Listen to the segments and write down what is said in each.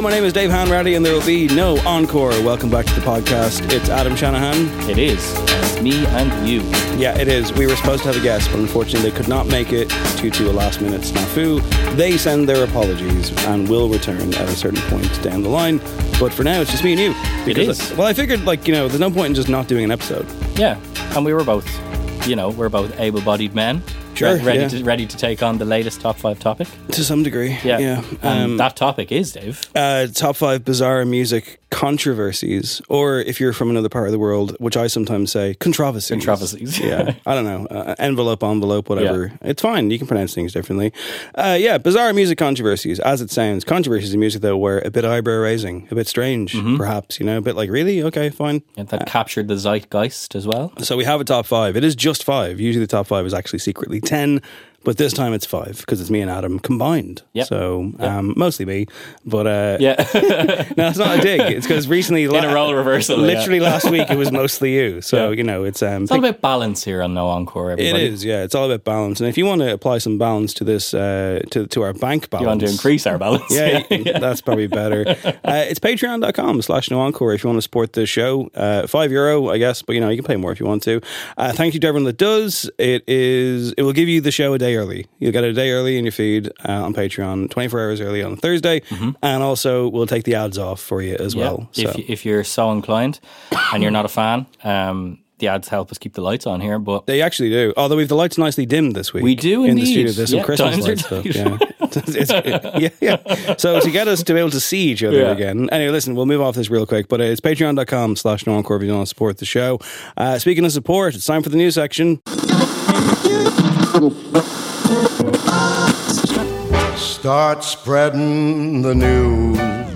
Hello, my name is Dave Hanratty, and there will be no encore. Welcome back to the podcast. It's Adam Shanahan. It is. It's me and you. Yeah, it is. We were supposed to have a guest, but unfortunately, they could not make it due to a last minute snafu. They send their apologies and will return at a certain point down the line. But for now, it's just me and you. Because, is. Well, I figured, like, you know, there's no point in just not doing an episode. Yeah. And we were both, you know, we're both able bodied men. Sure, re- ready, yeah. to, ready to take on the latest top five topic. To some degree. Yeah. Yeah. Um, that topic is, Dave. uh, top five bizarre music controversies, or if you're from another part of the world, which I sometimes say, controversies. Controversies. yeah, I don't know. Uh, envelope, envelope, whatever. It's fine. You can pronounce things differently. Uh, yeah, bizarre music controversies, as it sounds. Controversies in music, though, were a bit eyebrow raising, a bit strange, Mm-hmm. perhaps. You know, a bit like, really? Okay, fine. That captured the zeitgeist as well. So we have a top five. It is just five. Usually the top five is actually secretly 10. But this time it's five because it's me and Adam combined. Yep. So um, mostly me, but uh, Yeah. no, it's not a dig. It's because recently, In a role reversal, yeah. literally last week, it was mostly you. So Yeah. you know, it's um, it's all about balance here on No Encore, it everybody. is, yeah. It's all about balance. And if you want to apply some balance to this, uh, to to our bank balance, You want to increase our balance. yeah, that's probably better. Uh, it's patreon.com slash no encore if you want to support the show. Uh, five euro, I guess, but you know, you can pay more if you want to. Uh, thank you to everyone that does. It is, it will give you the show a day early. You'll get it a day early in your feed uh, on Patreon, 24 hours early on Thursday. And also, we'll take the ads off for you as Mm-hmm. Yeah. well. So. If, if you're so inclined and you're not a fan, um, the ads help us keep the lights on here. But They actually do. Although we've the lights nicely dimmed this week. We do in the studio. There's some Yeah, Christmas times are light stuff. Yeah. It's- yeah, yeah. So to get us to be able to see each other Yeah. again. Anyway, listen, we'll move off this real quick, but uh, it's patreon.com slash no encore if you want to support the show. Uh, speaking of support, it's time for the news section. Start spreading the news.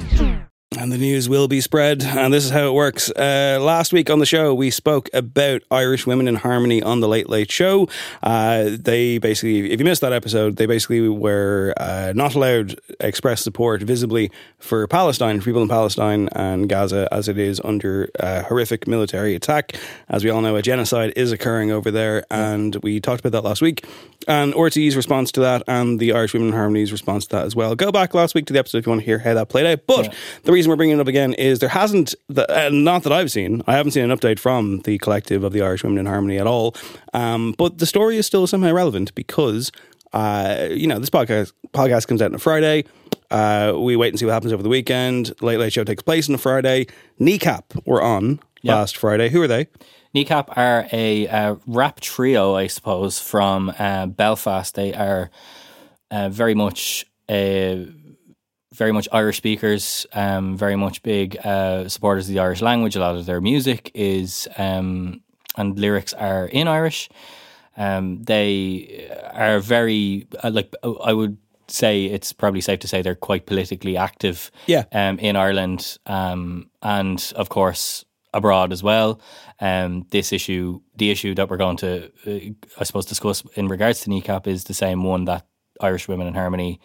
And the news will be spread, and this is how it works. Uh, last week on the show, we spoke about Irish Women in Harmony on the Late Late Show. Uh, they basically, if you missed that episode, they basically were uh, not allowed to express support visibly for Palestine, for people in Palestine and Gaza, as it is under uh, horrific military attack. As we all know, a genocide is occurring over there, and we talked about that last week. And RTE's response to that, and the Irish Women in Harmony's response to that as well. Go back last week to the episode if you want to hear how that played out. But the reason we're bringing it up again is there hasn't, the, uh, not that I've seen, I haven't seen an update from the collective of the Irish Women in Harmony at all. Um, but the story is still somehow relevant because, uh, you know, this podcast podcast comes out on a Friday. Uh, we wait and see what happens over the weekend. Late Late Show takes place on a Friday. Kneecap were on Yeah. last Friday. Who are they? Kneecap are a uh, rap trio, I suppose, from uh, Belfast. They are uh, very much uh, very much Irish speakers, um, very much big uh, supporters of the Irish language. A lot of their music is um, and lyrics are in Irish. Um, they are very uh, like I would say it's probably safe to say they're quite politically active. Yeah. Um, in Ireland, um, and of course abroad as well. Um, this issue, the issue that we're going to, uh, I suppose, discuss in regards to kneecap is the same one that Irish Women in Harmony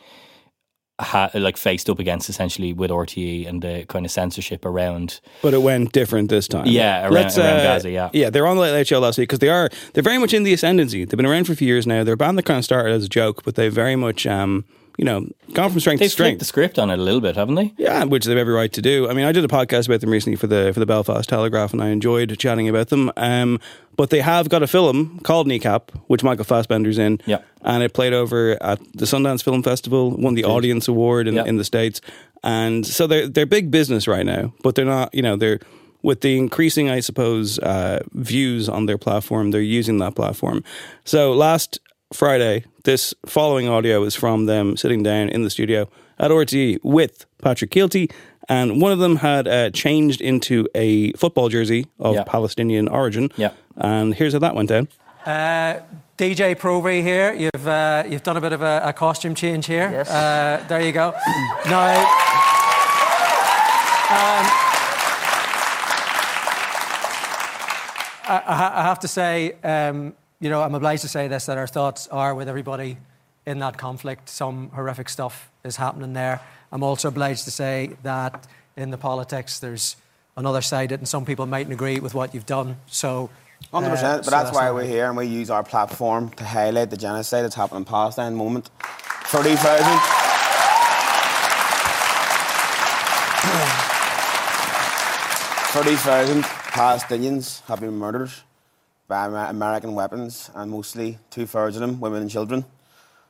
ha- like faced up against essentially with RTE and the kind of censorship around. But it went different this time. Yeah, around- around Gaza, yeah. yeah. They're on the Late Late Show last week because they are they're very much in the ascendancy. They've been around for a few years now. They're a band that kind of started as a joke, but they very much, um, you know, gone from strength They've to strength. the script on it a little bit, haven't they? Yeah, which they've every right to do. I mean, I did a podcast about them recently for the for the Belfast Telegraph, and I enjoyed chatting about them. Um, but they have got a film called Kneecap, which Michael Fassbender's in. Yeah. and it played over at the Sundance Film Festival, won the Audience Award in, Yeah. in the states, and so they're they're big business right now. But they're not, you know, they're with the increasing, I suppose, uh, views on their platform. They're using that platform. So last Friday, this following audio is from them sitting down in the studio at RTE with Patrick Kielty, and one of them had uh, changed into a football jersey of Yeah. Palestinian origin. Yeah. And here's how that went down. Uh, DJ Próvaí here. You've uh, you've done a bit of a, a costume change here. Yes. Uh, there you go. now, um, I, I have to say, um, you know, I'm obliged to say this that our thoughts are with everybody in that conflict. Some horrific stuff is happening there. I'm also obliged to say that in the politics, there's another side, and some people mightn't agree with what you've done. So. uh, 100%, but so that's why we're here and we use our platform to highlight the genocide that's happening in Palestine at the moment. 30,000. 30,000 Palestinians have been murdered by American weapons, and mostly two thirds of them women and children.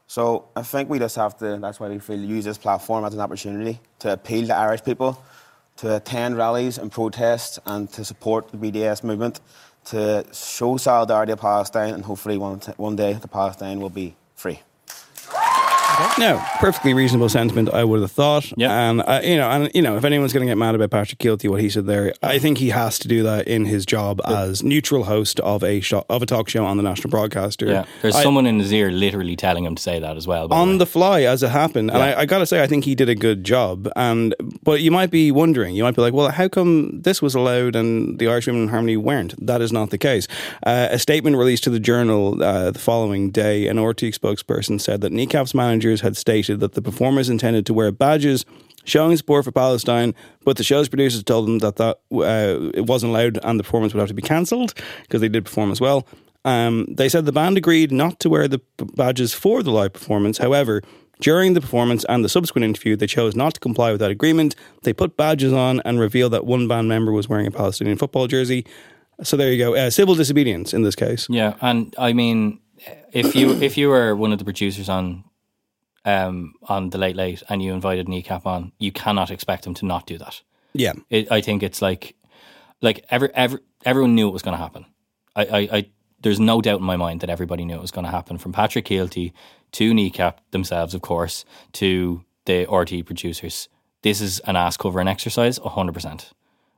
So I think we just have to, that's why we feel, use this platform as an opportunity to appeal to Irish people to attend rallies and protests and to support the BDS movement, to show solidarity with Palestine, and hopefully one, one day the Palestine will be free. No, perfectly reasonable sentiment. I would have thought. Yeah. and uh, you know, and you know, if anyone's going to get mad about Patrick Kielty, what he said there, I think he has to do that in his job as neutral host of a show, of a talk show on the national broadcaster. Yeah. There's I- someone in his ear literally telling him to say that as well. by the on the fly as it happened. And Yeah. I, I got to say, I think he did a good job. And but you might be wondering, you might be like, well, how come this was allowed and the Irish Women in Harmony weren't? That is not the case. Uh, a statement released to the Journal uh, the following day, an RTE spokesperson said that Kneecap's had stated that the performers intended to wear badges. Showing support for Palestine, but the show's producers told them that that uh, it wasn't allowed and the performance would have to be cancelled because they did perform as well. Um, they said the band agreed not to wear the badges for the live performance. However, during the performance and the subsequent interview, they chose not to comply with that agreement. They put badges on and revealed that one band member was wearing a Palestinian football jersey. So there you go. Uh, civil disobedience in this case. Yeah, and I mean, if you if you were one of the producers on um on the late late and you invited kneecap on, you cannot expect him to not do that. Yeah. It, I think it's like like every every everyone knew it was going to happen. I, I, I there's no doubt in my mind that everybody knew it was going to happen from Patrick Kielty to kneecap themselves, of course, to the RTE producers. This is an ass covering exercise, hundred percent.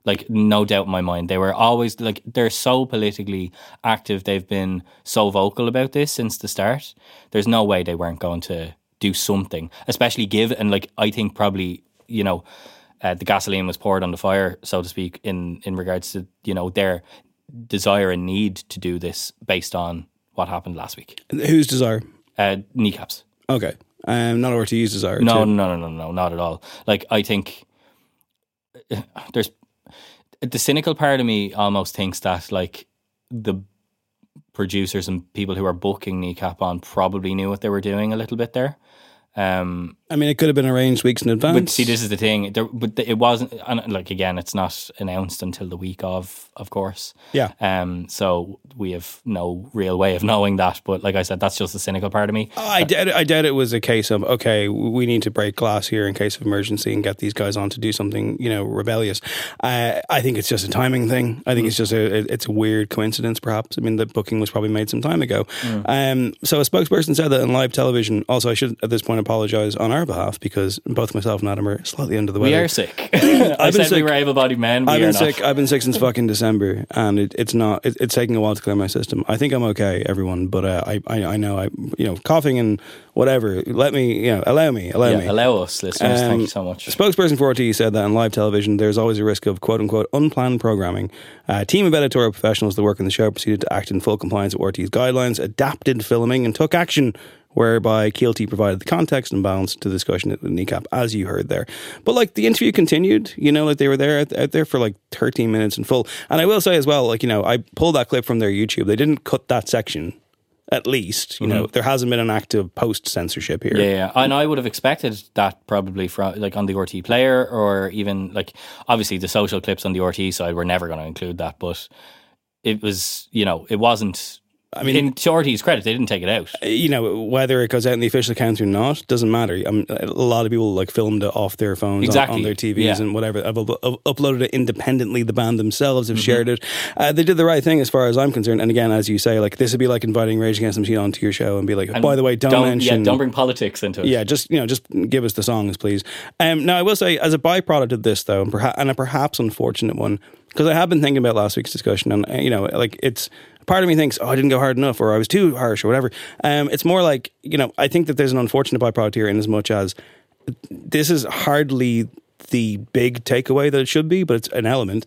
Like no doubt in my mind, they were always like they're so politically active. They've been so vocal about this since the start. There's no way they weren't going to do something, especially give and like I think probably you know uh, the gasoline was poured on the fire, so to speak, in in regards to you know their desire and need to do this based on what happened last week. Whose desire? Uh, kneecaps. Okay. Um, not RTE's desire. No, to- no, no, no, no, not at all. Like I think there's the cynical part of me almost thinks that like the producers and people who are booking kneecap on probably knew what they were doing a little bit there. Um, I mean, it could have been arranged weeks in advance. but see, this is the thing. There, but it wasn't. And like again, it's not announced until the week of, of course. Yeah. Um. So we have no real way of knowing that. But like I said, that's just the cynical part of me. I doubt, I doubt it was a case of okay, we need to break glass here in case of emergency and get these guys on to do something, you know, rebellious. Uh, I think it's just a timing thing. I think it's just a it's a weird coincidence, perhaps. I mean, the booking was probably made some time ago. Um, so a spokesperson said that on live television. Also, I should at this point apologize on our behalf because both myself and Adam are slightly under the weather. We are sick. I I've been said we sick. were able-bodied men. I've been not. sick. I've been sick since fucking December, and it, it's not. It, it's taking a while to clear my system. I think I'm okay, everyone, but uh, I, I, I know I, you know, coughing and whatever. Let me, you know, allow me, allow Yeah, me. allow us, listeners. Thank Um, you so much. Spokesperson for RTE said that on live television, there's always a risk of quote unquote unplanned programming. A team of editorial professionals that work in the show proceeded to act in full compliance with RTE's guidelines, adapted filming, and took action whereby Kielty provided the context and balance to the discussion at the kneecap, as you heard there. But like the interview continued, you know, like they were there out, out there for like 13 minutes in full. And I will say as well, like, you know, I pulled that clip from their YouTube. They didn't cut that section. At least, you know, mm-hmm. there hasn't been an active post censorship here. Yeah, yeah, and I would have expected that probably from like on the RTE player or even like obviously the social clips on the RTE side. We're never going to include that, but it was you know it wasn't. I mean, in to RTE's credit, they didn't take it out. you know whether it goes out in the official accounts or not doesn't matter. I mean, a lot of people like filmed it off their phones, on- Exactly. on, their TVs, Yeah. and whatever. Up- up- uploaded it independently. The band themselves Mm-hmm. have shared it. Uh, they did the right thing, as far as I'm concerned. And again, as you say, like this would be like inviting Rage Against the Machine onto your show and be like, And by the way, don't, mention, yeah, don't bring politics into it. yeah, just you know, just give us the songs, please. Um, now, I will say, as a byproduct of this, though, and, perha- and a perhaps unfortunate one, because I have been thinking about last week's discussion, and uh, you know, like it's part of me thinks, oh, I didn't go hard enough, or I was too harsh, or whatever. Um, it's more like you know, I think that there's an unfortunate byproduct here, in as much as this is hardly the big takeaway that it should be, but it's an element.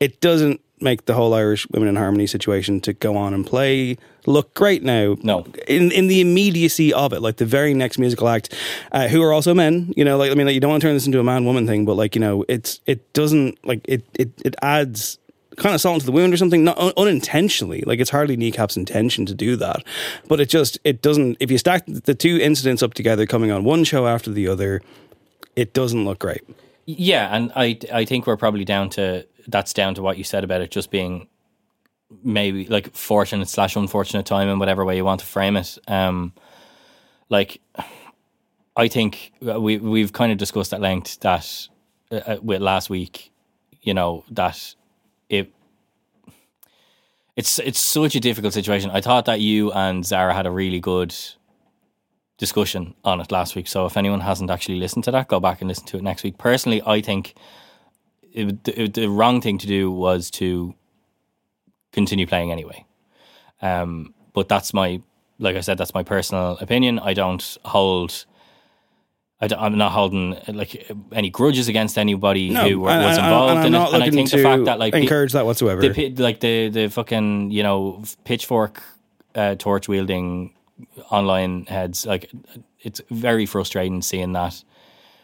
It doesn't make the whole Irish Women in Harmony situation to go on and play look great now. No. In in the immediacy of it, like the very next musical act, uh, who are also men, you know, like I mean, like, you don't want to turn this into a man woman thing, but like you know, it's it doesn't like it it it adds kind of salt into the wound or something, not un- unintentionally. Like it's hardly kneecap's intention to do that, but it just it doesn't. If you stack the two incidents up together, coming on one show after the other, it doesn't look great. Yeah, and I I think we're probably down to that's down to what you said about it just being maybe like fortunate slash unfortunate time in whatever way you want to frame it. Um, like I think we we've kind of discussed at length that uh, uh, with last week, you know that it. It's it's such a difficult situation. I thought that you and Zara had a really good discussion on it last week. So if anyone hasn't actually listened to that, go back and listen to it next week. Personally, I think it, it, the wrong thing to do was to continue playing anyway. Um, but that's my, like I said, that's my personal opinion. I don't hold. I am not holding like any grudges against anybody who were, and- was involved and I'm in it, and I think the fact that like the- encourage that whatsoever. the like the the fucking you know pitchfork uh, torch wielding online heads like it's very frustrating seeing that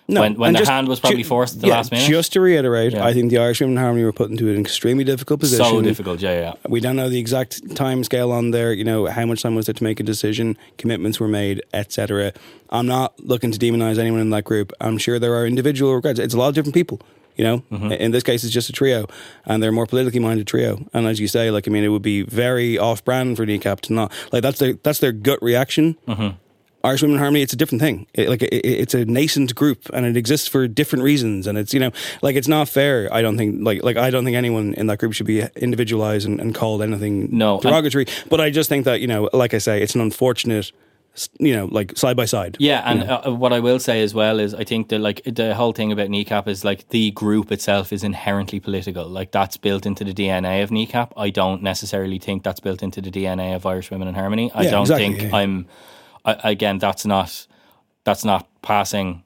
No, when when the just- hand was probably ju- forced at the yeah, last minute. Just to reiterate, Yeah. I think the Irish Women Harmony were put into an extremely difficult position. so difficult, yeah, yeah. We don't know the exact time scale on there. You know how much time was there to make a decision. Commitments were made, etc. I'm not looking to demonize anyone in that group. I'm sure there are individual regrets. It's a lot of different people. You know, Mm-hmm. in this case, it's just a trio, and they're a more politically minded trio. And as you say, like I mean, it would be very off brand for Kneecap to not like that's their that's their gut reaction. Mm-hmm. Irish Women in Harmony, it's a different thing. It, like it, it's a nascent group, and it exists for different reasons. And it's you know, like it's not fair. I don't think like like I don't think anyone in that group should be individualized and, and called anything No, derogatory. But I just think that you know, like I say, it's an unfortunate, you know, like side by side. Yeah, and uh, what I will say as well is I think that like the whole thing about Kneecap is like the group itself is inherently political. Like that's built into the DNA of Kneecap. I don't necessarily think that's built into the DNA of Irish Women in Harmony. I Yeah, don't exactly, think yeah. I'm. Again, that's not that's not passing,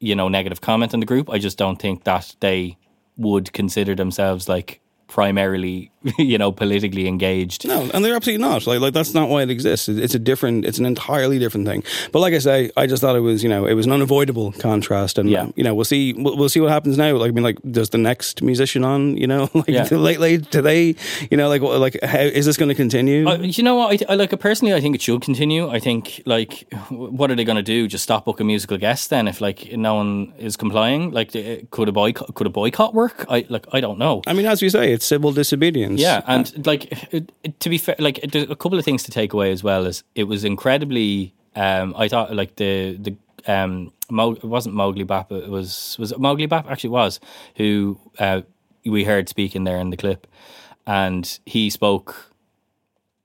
you know, negative comment in the group. I just don't think that they would consider themselves like primarily, you know, politically engaged. No, and they're absolutely not. Like, like that's not why it exists. It's a different. It's an entirely different thing. But like I say, I just thought it was, you know, it was an unavoidable contrast, and Yeah. you know, we'll see. We'll, we'll see what happens now. Like, I mean, like, does the next musician on, you know, like Yeah. late late today, you know, like, like, how is this going to continue? Uh, you know what? I, I like personally. I think it should continue. I think like, what are they going to do? Just stop booking musical guests then? If like no one is complying, like, could a boycott? Could a boycott work? I like. I don't know. I mean, as you say, it's civil disobedience. Yeah, and like it, it- to be fair, like there's a couple of things to take away as well. Is it was incredibly. Um, I thought like the the um, Mo, it wasn't Móglaí Bap. It was was it Móglaí Bap? Actually, it was who uh, we heard speaking there in the clip, and he spoke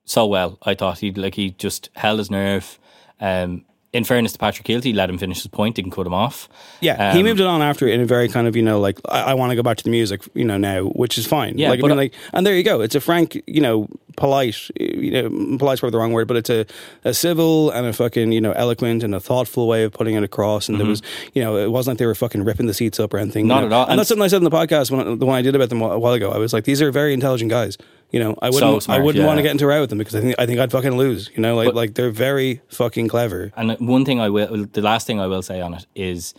so well. I thought he like he just held his nerve. Um, in fairness to Patrick Kielty, let him finish his point. Didn't cut him off. Yeah, he Um, moved it on after in a very kind of you know like I, I want to go back to the music you know now, which is fine. Yeah, like, I mean, like, and there you go. It's a frank, you know, polite. You know, polite's probably the wrong word, but it's a, a civil and a fucking you know eloquent and a thoughtful way of putting it across. And there was you know it wasn't like they were fucking ripping the seats up or anything. you Mm-hmm. Not know. at all. And, And- that's something I said in the podcast when the one I did about them a while ago. I was like, these are very intelligent guys. You know, I wouldn't. smart, I wouldn't yeah. want to get into a row with them because I think I think I'd fucking lose. You know, like But- like they're very fucking clever. And one thing I will, the last thing I will say on it is,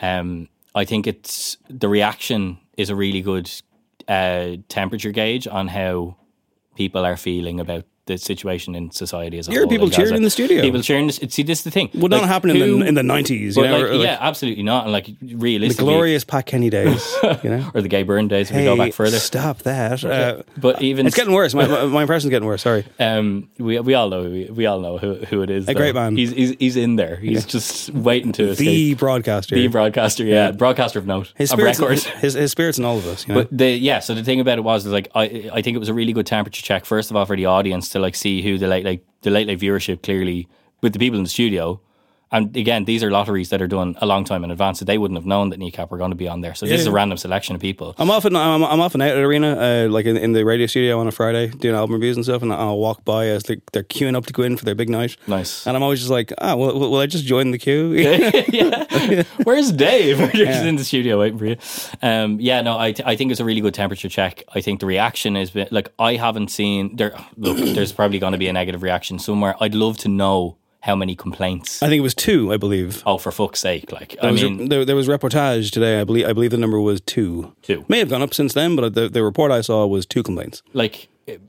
um, I think it's the reaction is a really good uh, temperature gauge on how people are feeling about the situation in society as a heard whole. people in Gaza. cheering in the studio. People cheering. the- See, this is the thing. Would Like, not happen in who- the in the nineties. You know, like, or, like, yeah, absolutely not. And like the realistically, glorious Pat Kenny days. You know, or the Gay Byrne days if we go back further. stop that. Uh, But even it's getting worse. My, my, my impression's getting worse. Sorry. Um, we we all know we, we all know who, who it is. A though. great man. He's he's, he's in there. He's just waiting to The escape. broadcaster. The broadcaster, yeah, broadcaster of note, his of spirits. record. His, his spirits in all of us. You know? But the yeah, so the thing about it was like I I think it was a really good temperature check. First of all, for the audience to like see who the late like the late late viewership clearly with the people in the studio. And again, these are lotteries that are done a long time in advance, so they wouldn't have known that Kneecap were going to be on there. So this is a random selection of people. I'm often I'm, I'm often out at arena, uh, like in, in the radio studio on a Friday, doing album reviews and stuff, and I'll walk by as they're, they're queuing up to go in for their big night. Nice. And I'm always just like, ah, well, will I just join the queue? yeah. Where's Dave? We're just in the studio waiting for you. Um, yeah, no, I, th- I think it's a really good temperature check. I think the reaction been like I haven't seen there. Look, there's probably going to be a negative reaction somewhere. I'd love to know how many complaints. I think it was two, I believe. oh, for fuck's sake! Like There I was, mean, there, there was reportage today. I believe I believe the number was two. Two. may have gone up since then, but the, the report I saw was two complaints. like it-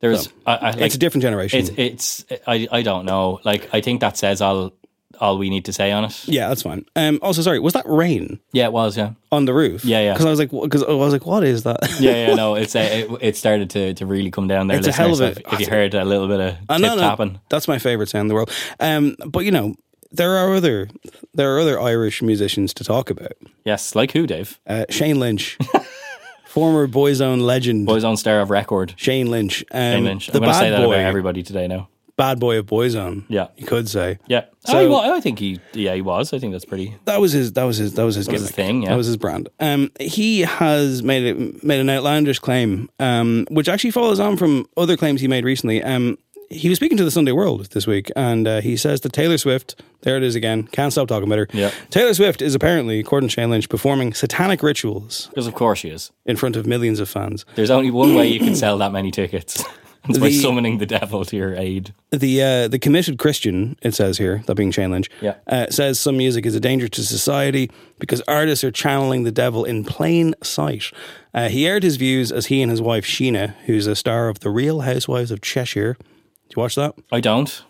there's. I, I, like, it's a different generation. It's it's. I I don't know. Like I think that says all all we need to say on it. yeah, that's fine. Um, also, sorry, was that rain Yeah, it was. Yeah. on the roof? Yeah, yeah. Because I was like, because I was like, what is that? Yeah, yeah, no, it's uh, it, it started to, to really come down there. It's a hell of listeners, a- if, if you heard a little bit of tip tapping. That's my favorite sound in the world. Um, but you know, there are other there are other Irish musicians to talk about. Yes, like who, Dave? Uh, Shane Lynch, former Boyzone legend. Boyzone Star of Record. Shane Lynch, um, Shane Lynch. the I'm going to bad say that boy, about everybody today now. Bad boy of Boyzone. Yeah. you could say. Yeah. So- I, well, I think he, yeah, he was. I think that's pretty. That was his. That was his. That was his That was his thing, yeah. That was his brand. Um, he has made it made an outlandish claim, um, which actually follows on from other claims he made recently. Um, he was speaking to the Sunday World this week, and uh, he says that Taylor Swift. There it is again. Can't stop talking about her. Yeah. Taylor Swift is apparently, according to Shane Lynch, performing satanic rituals Because of course she is. in front of millions of fans. There's only one way you can sell that many tickets. By The- summoning the devil to your aid. The uh, the committed Christian, it says here, that being Shane Lynch, Yeah. uh, says some music is a danger to society because artists are channeling the devil in plain sight. Uh, he aired his views as he and his wife Sheena, who's a star of The Real Housewives of Cheshire. Do you watch that? I don't.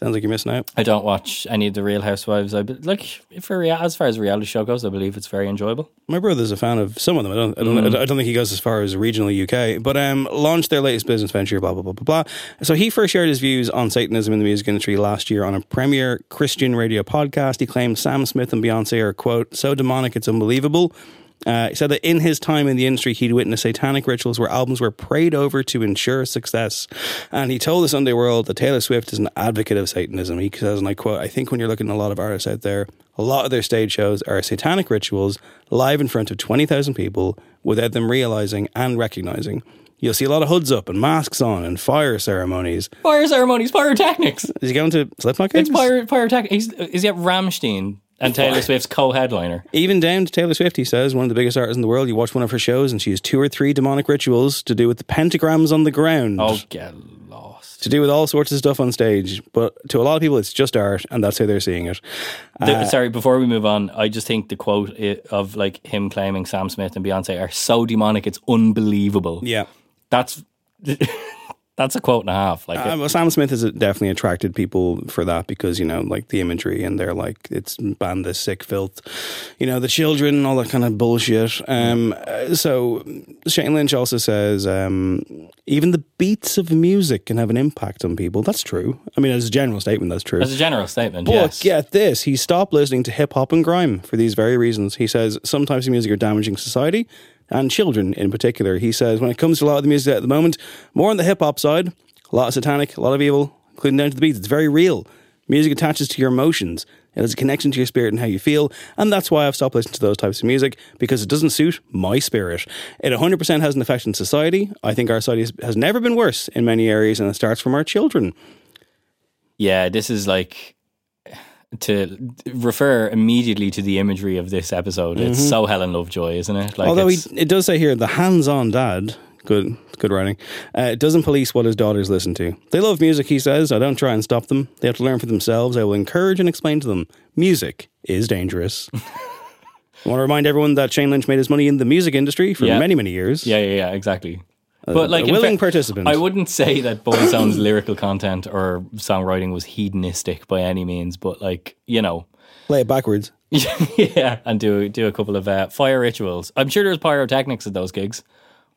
Sounds like you're missing out. I don't watch any of the Real Housewives. I be- like for rea- as far as reality show goes, I believe it's very enjoyable. My brother's a fan of some of them. I don't, I don't, I don't think he goes as far as regional UK, but um, launched their latest business venture, blah, blah, blah, blah, blah. So he first shared his views on Satanism in the music industry last year on a premier Christian radio podcast. He claimed Sam Smith and Beyonce are, quote, so demonic it's unbelievable. Uh, he said that in his time in the industry, he'd witnessed satanic rituals where albums were prayed over to ensure success. And he told the Sunday World that Taylor Swift is an advocate of Satanism. He says, and I quote, I think when you're looking at a lot of artists out there, a lot of their stage shows are satanic rituals live in front of 20,000 people without them realizing and recognizing. You'll see a lot of hoods up and masks on and fire ceremonies. Fire ceremonies, pyrotechnics. Is he going to Slipknot It's gigs? pyro, pyrotechnics. Is, is he at Rammstein and Taylor Swift's co-headliner? Even down to Taylor Swift, he says, one of the biggest artists in the world. You watch one of her shows and she has two or three demonic rituals to do with the pentagrams on the ground. Oh, get lost. to do with all sorts of stuff on stage. But to a lot of people, it's just art, and that's how they're seeing it. The- uh, sorry, before we move on, I just think the quote of like him claiming Sam Smith and Beyonce are so demonic, it's unbelievable. Yeah. That's that's a quote and a half. Like, Uh, well, Sam Smith has definitely attracted people for that because you know, like the imagery, and they're like it's ban the sick filth, you know, the children, all that kind of bullshit. Um, uh, so Shane Lynch also says um, even the beats of music can have an impact on people. That's true. I mean, as a general statement, that's true. as a general statement, But yes. get this, he stopped listening to hip hop and grime for these very reasons. He says some types of music are damaging society and children in particular. He says when it comes to a lot of the music at the moment, more on the hip hop side, a lot of satanic, a lot of evil, including down to the beats. It's very real. Music attaches to your emotions. It has a connection to your spirit and how you feel. And that's why I've stopped listening to those types of music because it doesn't suit my spirit. It 100% has an effect on society. I think our society has- never been worse in many areas, and it starts from our children. Yeah, this is like to refer immediately to the imagery of this episode. It's so Helen Lovejoy, isn't it? Like, Mm-hmm. Although he, it does say here, the hands on dad Good, good writing. Uh, doesn't police what his daughters listen to. They love music, he says. I don't try and stop them. They have to learn for themselves. I will encourage and explain to them music is dangerous. I want to remind everyone that Shane Lynch made his money in the music industry for Yeah. many, many years. Yeah, yeah, yeah, exactly. But like a willing fa- participant. I wouldn't say that Boyzone's lyrical content or songwriting was hedonistic by any means, but like you know, Play it backwards. yeah, and do do a couple of uh, fire rituals. I'm sure there was pyrotechnics at those gigs.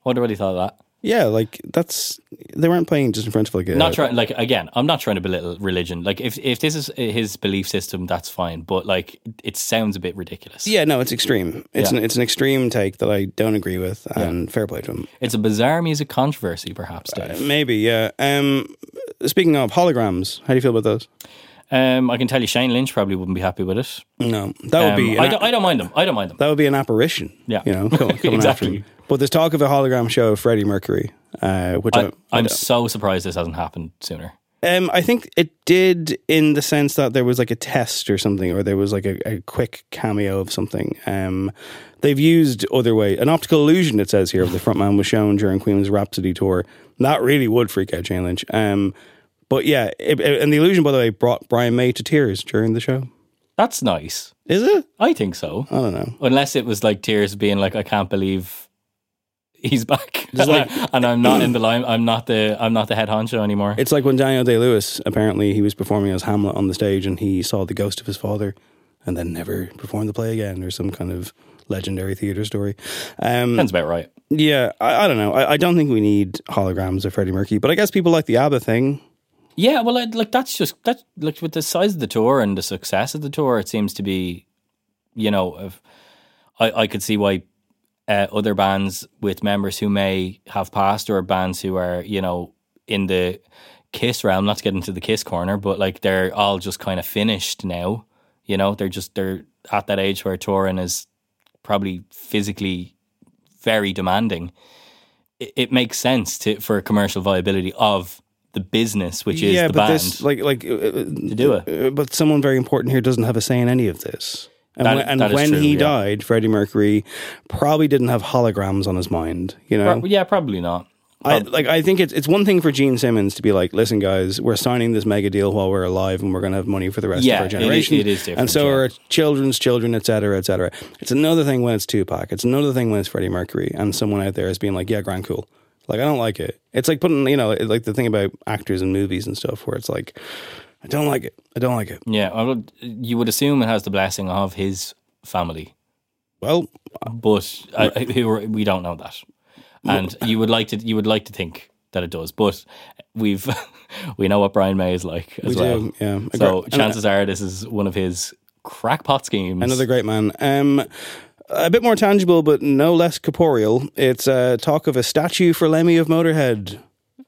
Wonder what he thought of that. Yeah, like that's they weren't playing just in front of like a Not trying, like again, I'm not trying to belittle religion. Like if if this is his belief system, that's fine. But like, it sounds a bit ridiculous. Yeah, no, it's extreme. It's Yeah. an it's an extreme take that I don't agree with, and fair play to him. It's a bizarre music controversy, perhaps, Dave. Maybe, yeah. Um, speaking of holograms, how do you feel about those? Um, I can tell you, Shane Lynch probably wouldn't be happy with it. No, that would Um, be. I don't, I don't mind them. I don't mind them. that would be an apparition. Yeah. you know, co- coming Exactly. after. But there's talk of a hologram show of Freddie Mercury, uh, which I, I'm so surprised this hasn't happened sooner. um, I think it did in the sense that there was like a test or something, or there was like a, a quick cameo of something. Um, they've used other way an optical illusion. It says here of the frontman was shown during Queen's Rhapsody tour. That really would freak out Jane Lynch. Um, but yeah, it, it- and the illusion, by the way, brought Brian May to tears during the show. That's nice. Is it? I think so. I don't know. Unless it was like tears being like, I can't believe he's back, Just like- and I'm not in the line. I'm not the I'm not the head honcho anymore. It's like when Daniel Day Lewis apparently he was performing as Hamlet on the stage and he saw the ghost of his father and then never performed the play again or some kind of legendary theatre story. Um, Sounds about right. yeah, I, I don't know. I, I don't think we need holograms of Freddie Mercury, but I guess people like the ABBA thing. Yeah, well, I, like that's just that. Like with the size of the tour and the success of the tour, it seems to be, you know, if, I I could see why uh, other bands with members who may have passed or bands who are you know in the Kiss realm, not to get into the Kiss corner, but like they're all just kind of finished now. You know, they're just they're at that age where touring is probably physically very demanding. It, it makes sense to for commercial viability of the business, which is yeah, the but band. this like like uh, to do it. uh, but someone very important here doesn't have a say in any of this. And That- when, and when true, he yeah. died, Freddie Mercury probably didn't have holograms on his mind. You know, Pro- yeah, probably not. I like. I think it's it's one thing for Gene Simmons to be like, "Listen, guys, we're signing this mega deal while we're alive, and we're going to have money for the rest Yeah, of our generation." it is different, and so yeah. our children's children, et cetera, et cetera. It's another thing when it's Tupac. It's another thing when it's Freddie Mercury, and someone out there is being like, "Yeah, grand, cool." Like I don't like it. It's like putting, you know, like the thing about actors and movies and stuff, where it's like, I don't like it. I don't like it. Yeah, would, you would assume it has the blessing of his family, Well, but I, we don't know that, and you would like to you would like to think that it does, but we've we know what Brian May is like as We well. do, yeah. So chances are this is one of his crackpot schemes. Another great man. Um, a bit more tangible, but no less corporeal. It's uh, talk of a statue for Lemmy of Motorhead.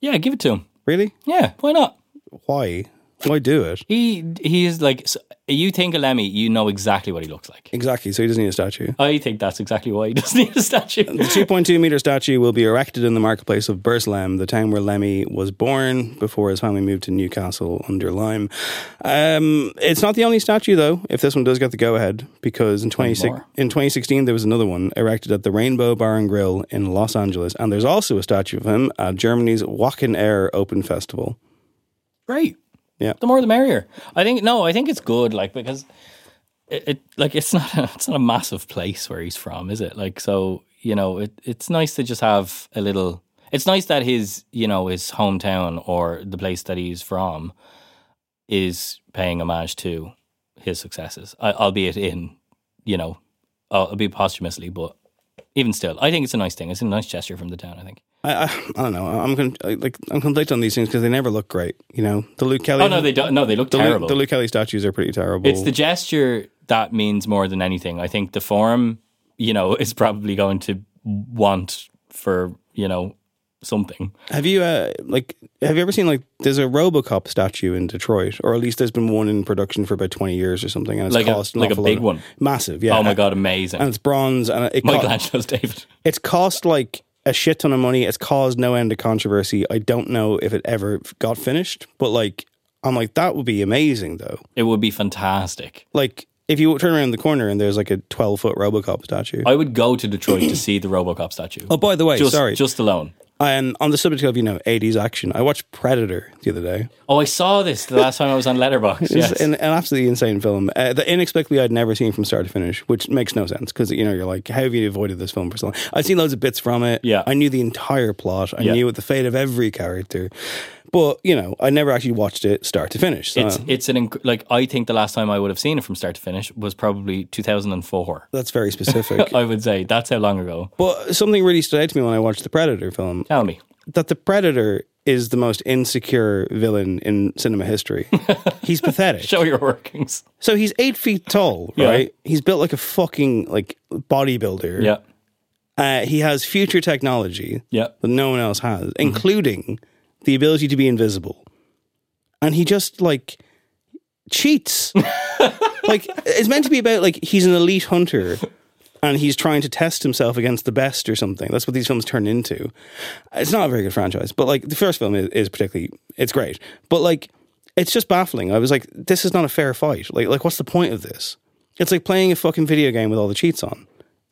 yeah, give it to him. Really? Yeah, why not? Why? Why do it? He he is like so you think of Lemmy, you know exactly what he looks like. Exactly. So he doesn't need a statue. I think that's exactly why he doesn't need a statue. The 2.2 meter statue will be erected in the marketplace of Burslem, the town where Lemmy was born before his family moved to Newcastle under Lyme. Um, it's not the only statue, though, if this one does get the go ahead, because in, 26, in 2016 there was another one erected at the Rainbow Bar and Grill in Los Angeles, and there's also a statue of him at Germany's Wacken Air Open Festival. Great. Yeah. The more the merrier. I think no, I think it's good, like because it, it like it's not a, it's not a massive place where he's from, is it? Like so, you know, it it's nice to just have a little it's nice that his, you know, his hometown or the place that he's from is paying homage to his successes, albeit in, you know, albeit posthumously, but even still, I think it's a nice thing. It's a nice gesture from the town. I think. I, I, I don't know. I'm con- like I'm conflicted on these things because they never look great. You know, the Luke Kelly. Oh no, they don't. No, they look the, Luke- terrible. the Luke Kelly statues are pretty terrible. It's the gesture that means more than anything. I think the form, you know, is probably going to want for, you know, something. Have you uh like have you ever seen like there's a RoboCop statue in Detroit, or at least there's been one in production for about twenty years or something, and it's Like a- cost an like a big one? massive, yeah. oh my god, amazing. and it's bronze, and it co- Michelangelo's David. it's cost like a shit ton of money. It's caused no end of controversy. I don't know if it ever got finished, but like I'm like that would be amazing though. It would be fantastic. Like if you turn around the corner and there's like a twelve foot RoboCop statue. I would go to Detroit to see the RoboCop statue. oh, by the way, just, sorry, just alone. And on the subject of you know eighties action, I watched Predator the other day. Oh, I saw this the last time I was on Letterboxd. It's Yes. an, an absolutely insane film. Uh, that inexplicably I'd never seen from start to finish, which makes no sense because you know you're like, how have you avoided this film for so long? I'd seen loads of bits from it. Yeah. I knew the entire plot. I Yeah. knew the fate of every character, but you know I never actually watched it start to finish. So It's it's an inc- like I think the last time I would have seen it from start to finish was probably 2004. that's very specific. I would say that's how long ago. but something really stood out to me when I watched the Predator film. Tell me. that the Predator is the most insecure villain in cinema history. he's pathetic. Show your workings. So he's eight feet tall, Yeah. right? He's built like a fucking like bodybuilder. Yeah. Uh, he has future technology Yeah. that no one else has, including the ability to be invisible. And he just like cheats. like it's meant to be about like he's an elite hunter and he's trying to test himself against the best or something. That's what these films turn into. It's not a very good franchise, but like the first film is, is particularly it's great. But like it's just baffling. I was like, this is not a fair fight. Like like what's the point of this? It's like playing a fucking video game with all the cheats on.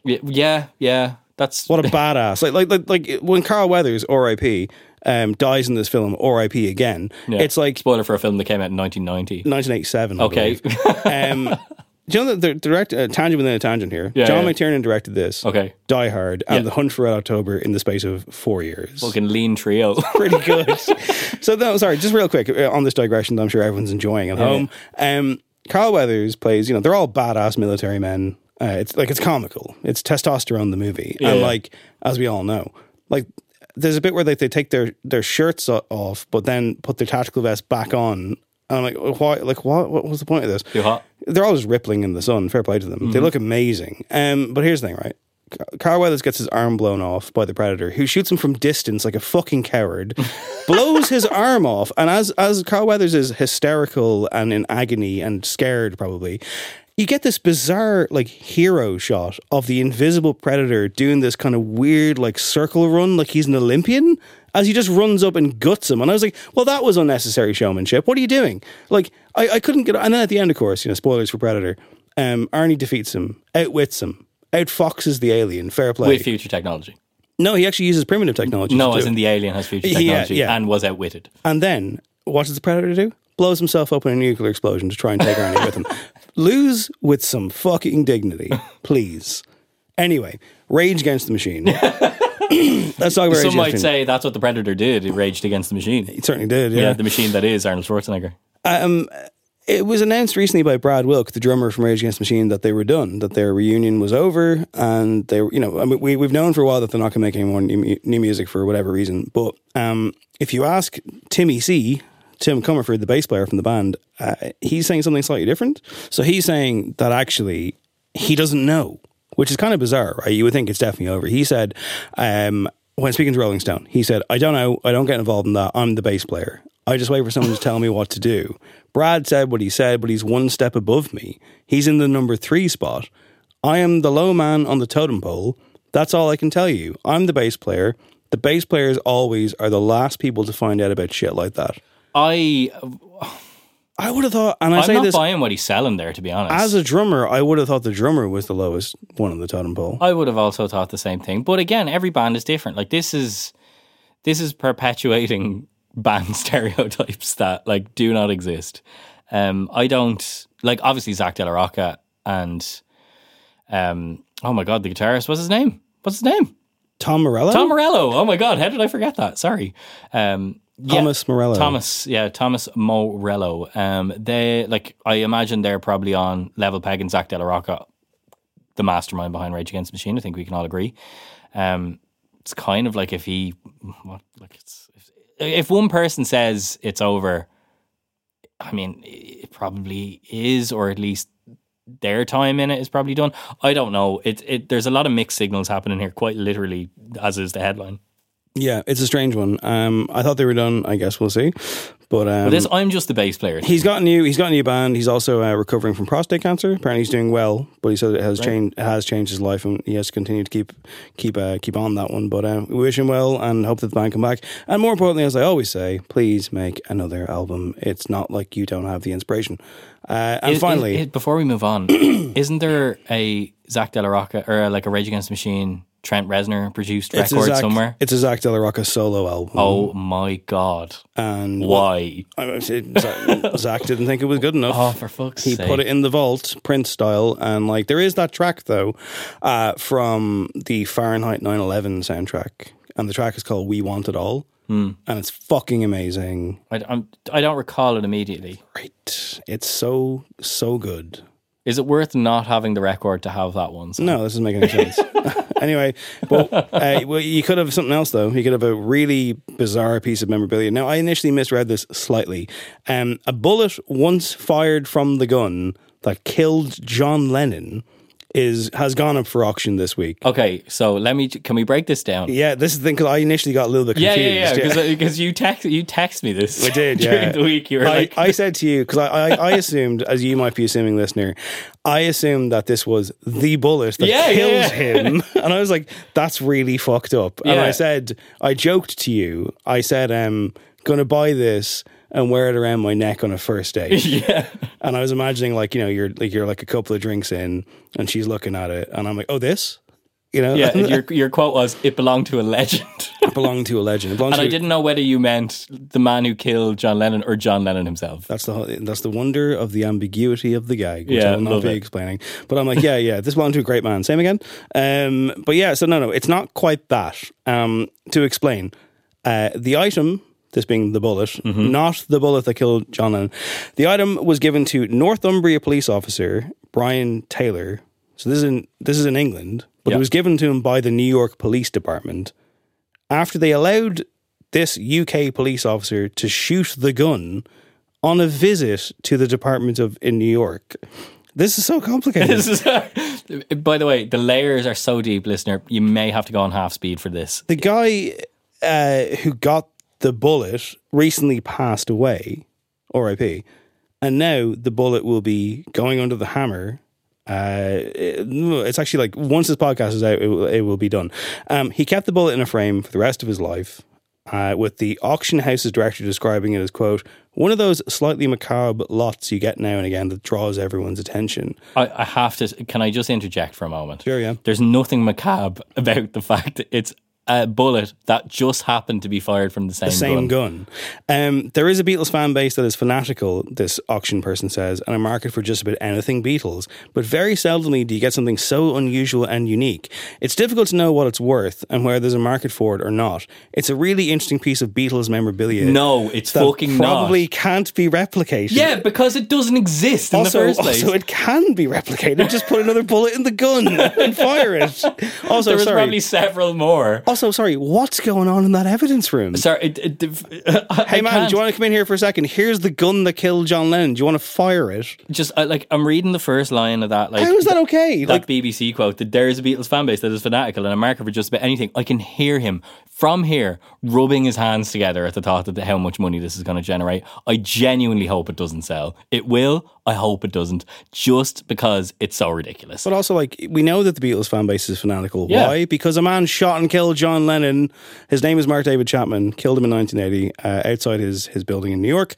Yeah, yeah. That's What a badass! Like, like, like, like when Carl Weathers, R.I.P., um, dies in this film, R.I.P. again. Yeah. It's like spoiler for a film that came out in 1990. 1987. Okay. um, do you know that the direct uh, tangent within a tangent here? Yeah, John yeah. McTiernan directed this. Okay. Die Hard and Yeah. The Hunt for Red October in the space of four years. Fucking lean trio. Pretty good. so, no, sorry, just real quick uh, on this digression that I'm sure everyone's enjoying at home. Um, Carl Weathers plays, you know, they're all badass military men. Uh, it's like it's comical. It's testosterone the movie, and like as we all know, like there's a bit where like they take their their shirts off, but then put their tactical vest back on. And I'm like, why? Like, what? What was the point of this? Too hot. They're always rippling in the sun. Fair play to them. They look amazing. Um, but here's the thing, right? Car- Carl Weathers gets his arm blown off by the predator, who shoots him from distance like a fucking coward, blows his arm off, and as as Carl Weathers is hysterical and in agony and scared, probably. You get this bizarre, like, hero shot of the invisible predator doing this kind of weird, like, circle run, like he's an Olympian, as he just runs up and guts him. And I was like, well, that was unnecessary showmanship. What are you doing? Like, I, I couldn't get. And then at the end, of course, you know, spoilers for Predator, um, Arnie defeats him, outwits him, outfoxes the alien. Fair play. With future technology. no, he actually uses primitive technology. No, as in the alien has future Yeah, technology yeah. and was outwitted. And then, what does the Predator do? Blows himself up in a nuclear explosion to try and take Arnie with him. Lose with some fucking dignity, please. Anyway, Rage Against the Machine. Let's talk about Rage Some Against might the Machine. say that's what the Predator did. It raged against the machine. It certainly did, Yeah, yeah. the machine that is Arnold Schwarzenegger. Um, it was announced recently by Brad Wilk, the drummer from Rage Against the Machine, that they were done, that their reunion was over, and they, were, you know, I mean, we we've known for a while that they're not going to make any more new, mu- new music for whatever reason. But um, if you ask Timmy C, Tim Commerford, the bass player from the band, uh, he's saying something slightly different. So he's saying that actually he doesn't know, which is kind of bizarre, right? You would think it's definitely over. He said, um, when speaking to Rolling Stone, he said, I don't know, I don't get involved in that. I'm the bass player. I just wait for someone to tell me what to do. Brad said what he said, but he's one step above me. He's in the number three spot. I am the low man on the totem pole. That's all I can tell you. I'm the bass player. The bass players always are the last people to find out about shit like that. I I would have thought, and I I'm say not this buying what he's selling there, to be honest. as a drummer, I would have thought the drummer was the lowest one on the totem pole. I would have also thought the same thing. But again, every band is different. Like this is this is perpetuating band stereotypes that like do not exist. Um, I don't like obviously Zack de la Rocha and um, oh my god, the guitarist. What's his name? What's his name? Tom Morello? Tom Morello. Oh my god, how did I forget that? Sorry. Um, yeah, Thomas Morello. Thomas, yeah, Thomas Morello. Um, they like I imagine they're probably on level peg and Zack de la Rocha, the mastermind behind Rage Against the Machine. I think we can all agree. Um, it's kind of like if he, what, like it's if, if one person says it's over, I mean, it probably is, or at least their time in it is probably done. I don't know. It it there's a lot of mixed signals happening here, quite literally, as is the headline. Yeah, it's a strange one. Um, I thought they were done. I guess we'll see. But um, But this, I'm just the bass player. he's got a new. He's got a new band. He's also uh, recovering from prostate cancer. Apparently, he's doing well. But he said it has changed. It has changed his life, and he has to continue to keep keep uh, keep on that one. But uh, we wish him well and hope that the band come back. And more importantly, as I always say, please make another album. It's not like you don't have the inspiration. Uh, and Is- is- finally, is- before we move on, isn't there a Zack de la Rocha or like a Rage Against the Machine Trent Reznor produced It's record Zach, somewhere. It's a Zack de la Rocha solo album. Oh my god! and Why? I Zach, Zach didn't think it was good enough. Oh, for fuck's he sake! put it in the vault, Prince style, and like there is that track though uh, from the Fahrenheit 9/11 soundtrack, and the track is called "We Want It All," Hmm. and it's fucking amazing. I, I'm, I don't recall it immediately. Great, it's so so good. Is it worth not having the record to have that one? No, this doesn't make any sense. anyway, but uh, well, you could have something else though. You could have a really bizarre piece of memorabilia. Now, I initially misread this slightly. Um, a bullet once fired from the gun that killed John Lennon is has gone up for auction this week. Okay, so let me. Can we break this down? Yeah, this is the thing because I initially got a little bit confused. yeah, yeah. Uh, because you text you text me this. We did, during yeah. the week. You were I, like, I said to you because I, I, I assumed, as you might be assuming, listener, I assumed that this was the bullet that Yeah, yeah, killed yeah. him, and I was like, "That's really fucked up." And Yeah. I said, I joked to you. I said, "I'm gonna buy this." And wear it around my neck on a first date. yeah, And I was imagining, like you know, you're like you're like a couple of drinks in, and she's looking at it, and I'm like, "Oh, this," you know, yeah. your your quote was, "It belonged to a legend," it belonged to a legend. And I didn't know whether you meant the man who killed John Lennon or John Lennon himself. That's the whole- that's the wonder of the ambiguity of the gag, which Yeah, I will not be it. explaining. But I'm like, yeah, yeah, this belonged to a great man. Same again. Um, but yeah, so no, no, it's not quite that. Um, to explain, uh, the item. This being the bullet, Mm-hmm. not the bullet that killed John Lennon. The item was given to Northumbria police officer Brian Taylor. So this is in this is in England, but Yeah. it was given to him by the New York Police Department after they allowed this UK police officer to shoot the gun on a visit to the Department of in New York. This is so complicated. This is, by the way, the layers are so deep, listener. You may have to go on half speed for this. the guy uh, who got the bullet recently passed away, R.I.P. And now the bullet will be going under the hammer. Uh, it- it's actually like once this podcast is out, it will, it will be done. Um, he kept the bullet in a frame for the rest of his life. Uh, with the auction house's director describing it as quote one of those slightly macabre lots you get now and again that draws everyone's attention. I, I have to. Can I just interject for a moment? Sure, yeah. There's nothing macabre about the fact that it's a bullet that just happened to be fired from the same, gun. the same gun. gun. Um, there is a Beatles fan base that is fanatical, this auction person says, and a market for just about anything Beatles. But very seldomly do you get something so unusual and unique. It's difficult to know what it's worth and whether there's a market for it or not. It's a really interesting piece of Beatles memorabilia. No, it's fucking probably not. can't be replicated. Yeah, because it doesn't exist in Also, the first place. also, it can be replicated. Just put another bullet in the gun and fire it. Also, there's probably several more. Also, sorry. What's going on in that evidence room? Sorry, it, it, I Hey man, can't- do you want to come in here for a second? Here's the gun that killed John Lennon. Do you want to fire it? just I, like I'm reading the first line of that. Like, How is that okay? That Like, BBC quote that there is a Beatles fan base that is fanatical and a market for just about anything. I can hear him from here rubbing his hands together at the thought of how much money this is going to generate. I genuinely hope it doesn't sell. It will. I hope it doesn't, just because it's so ridiculous. but also, like, we know that the Beatles fan base is fanatical. Yeah. Why? Because a man shot and killed John Lennon. His name is Mark David Chapman. Killed him in 1980 uh, outside his his building in New York.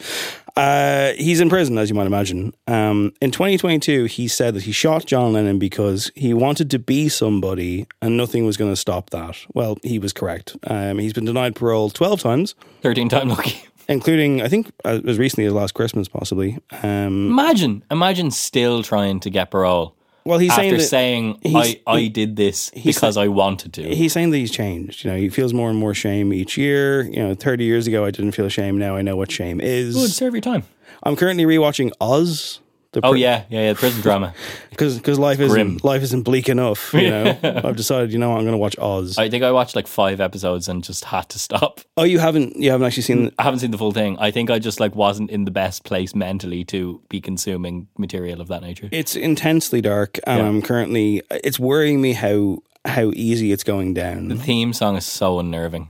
Uh, he's in prison, as you might imagine. Um, in 2022, he said that he shot John Lennon because he wanted to be somebody, and nothing was going to stop that. Well, he was correct. Um, he's been denied parole 12 times. Thirteen time lucky. Including I think uh, as recently as last Christmas, possibly. Um, Imagine, imagine still trying to get parole. well, he's after saying saying, I, I did this because I wanted to. he's saying that he's changed. You know, he feels more and more shame each year. You know, thirty years ago I didn't feel shame. Now I know what shame is. Good, serve your time. I'm currently rewatching Oz. The Oh yeah, yeah, yeah. Prison drama. because life isn't Grim. life isn't bleak enough. You know, I've decided. You know, what, I'm going to watch Oz. I think I watched like five episodes and just had to stop. oh, you haven't you haven't actually seen. Mm, I haven't seen the full thing. I think I just like wasn't in the best place mentally to be consuming material of that nature. It's intensely dark, and Yeah. I'm currently. It's worrying me how how easy it's going down. The theme song is so unnerving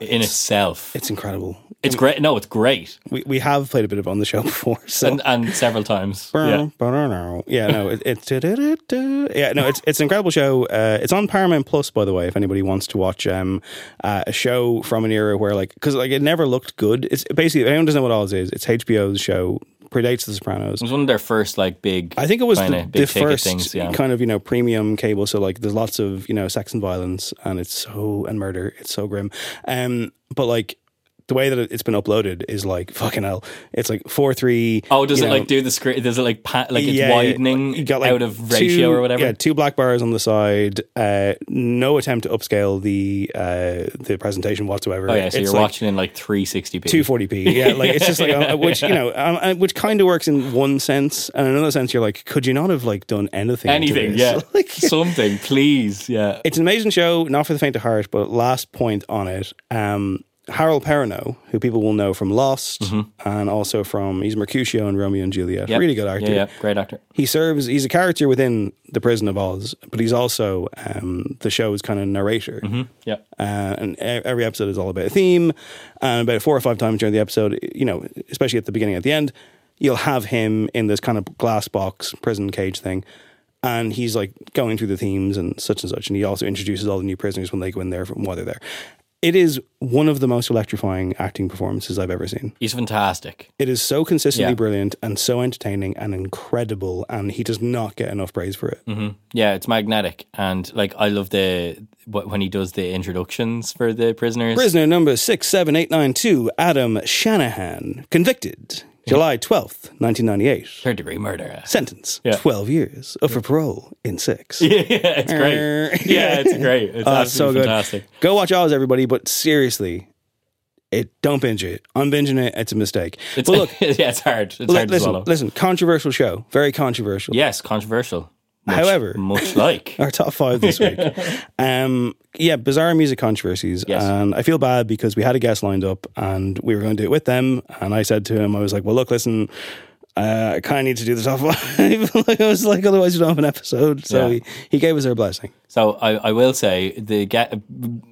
in itself. It's incredible. It's great. No, it's great, We we have played a bit of it on the show before, so and and several times. Yeah. Yeah. no, it, it's yeah, no, it's it's an incredible show. Uh, it's on Paramount Plus, by the way. If anybody wants to watch um, uh, a show from an era where like because like it never looked good. It's basically if anyone doesn't know what Oz is. It's HBO's show predates The Sopranos. It was one of their first like big. I think it was the, the first things. Yeah. kind of you know premium cable. So like, there's lots of you know sex and violence, and it's so and murder. It's so grim. Um, but like the way that it's been uploaded is like fucking hell. It's like four three. Oh, does it know, like do the screen? Does it like pa- like it's yeah, yeah. widening You got, like, out of ratio two- or whatever? Yeah, two black bars on the side. Uh, no attempt to upscale the uh, the presentation whatsoever. oh yeah, so It's you're like watching in like 360p. 240p. Yeah, like it's just like uh, which you know, um, uh, which kind of works in one sense, and in another sense, you're like, could you not have like done anything? Anything, yeah. Like, Something, please, yeah. it's an amazing show, not for the faint of heart. But last point on it, um, Harold Perrineau, who people will know from Lost, and also from he's Mercutio in Romeo and Juliet. Mm-hmm. Yep. Really good actor. Yeah, yeah, great actor. He serves. He's a character within the Prison of Oz, but he's also um, the show's kind of narrator. Yeah. Uh, and every episode is all about a theme. And about four or five times during the episode, you know, especially at the beginning, at the end, you'll have him in this kind of glass box prison cage thing. And he's like going through the themes and such and such. And he also introduces all the new prisoners when they go in there from while they're there. It is one of the most electrifying acting performances I've ever seen. He's fantastic. It is so consistently Yeah. brilliant and so entertaining and incredible. And he does not get enough praise for it. Mm-hmm. Yeah, it's magnetic, and like I love the when he does the introductions for the prisoners. Prisoner number 67892, Adam Shanahan, convicted July 12th, 1998. Third degree murder. Sentence Yeah. 12 years of for parole in six. yeah, it's great. Yeah, it's great. It's oh, it's so good. fantastic. Go watch Oz, everybody, but seriously, it don't binge it. I'm binging it, it's a mistake. It's, but look, yeah, it's hard. It's li- hard to listen, swallow. listen, controversial show, very controversial. Yes, controversial. Much- However- much like Our top five this week. um, yeah, bizarre music controversies. Yes. And I feel bad because we had a guest lined up and we were going to do it with them. And I said to him, I was like, well, look, listen, uh, I kind of need to do top five. like, I was like, otherwise, you don't have an episode. So Yeah. he, he gave us our blessing. So I, I will say the get,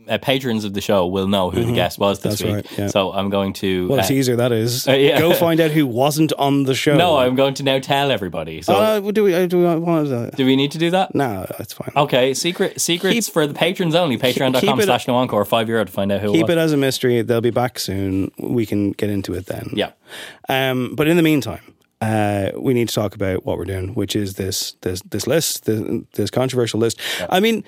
uh, patrons of the show will know who the guest was this Mm-hmm. That's week. right, yeah. So I'm going to. A uh, teaser that is. uh, yeah. Go find out who wasn't on the show. no, I'm going to now tell everybody. So Uh, do we, do we want to? do we need to do that? No, that's fine. Okay, secret secrets Keep- for the patrons only. Patreon.com/slash no encore, five euro to find out who Keep it it as a mystery. They'll be back soon. We can get into it then. Yeah. Um, but in the meantime, uh, we need to talk about what we're doing, which is this this this list, this, this controversial list. I mean,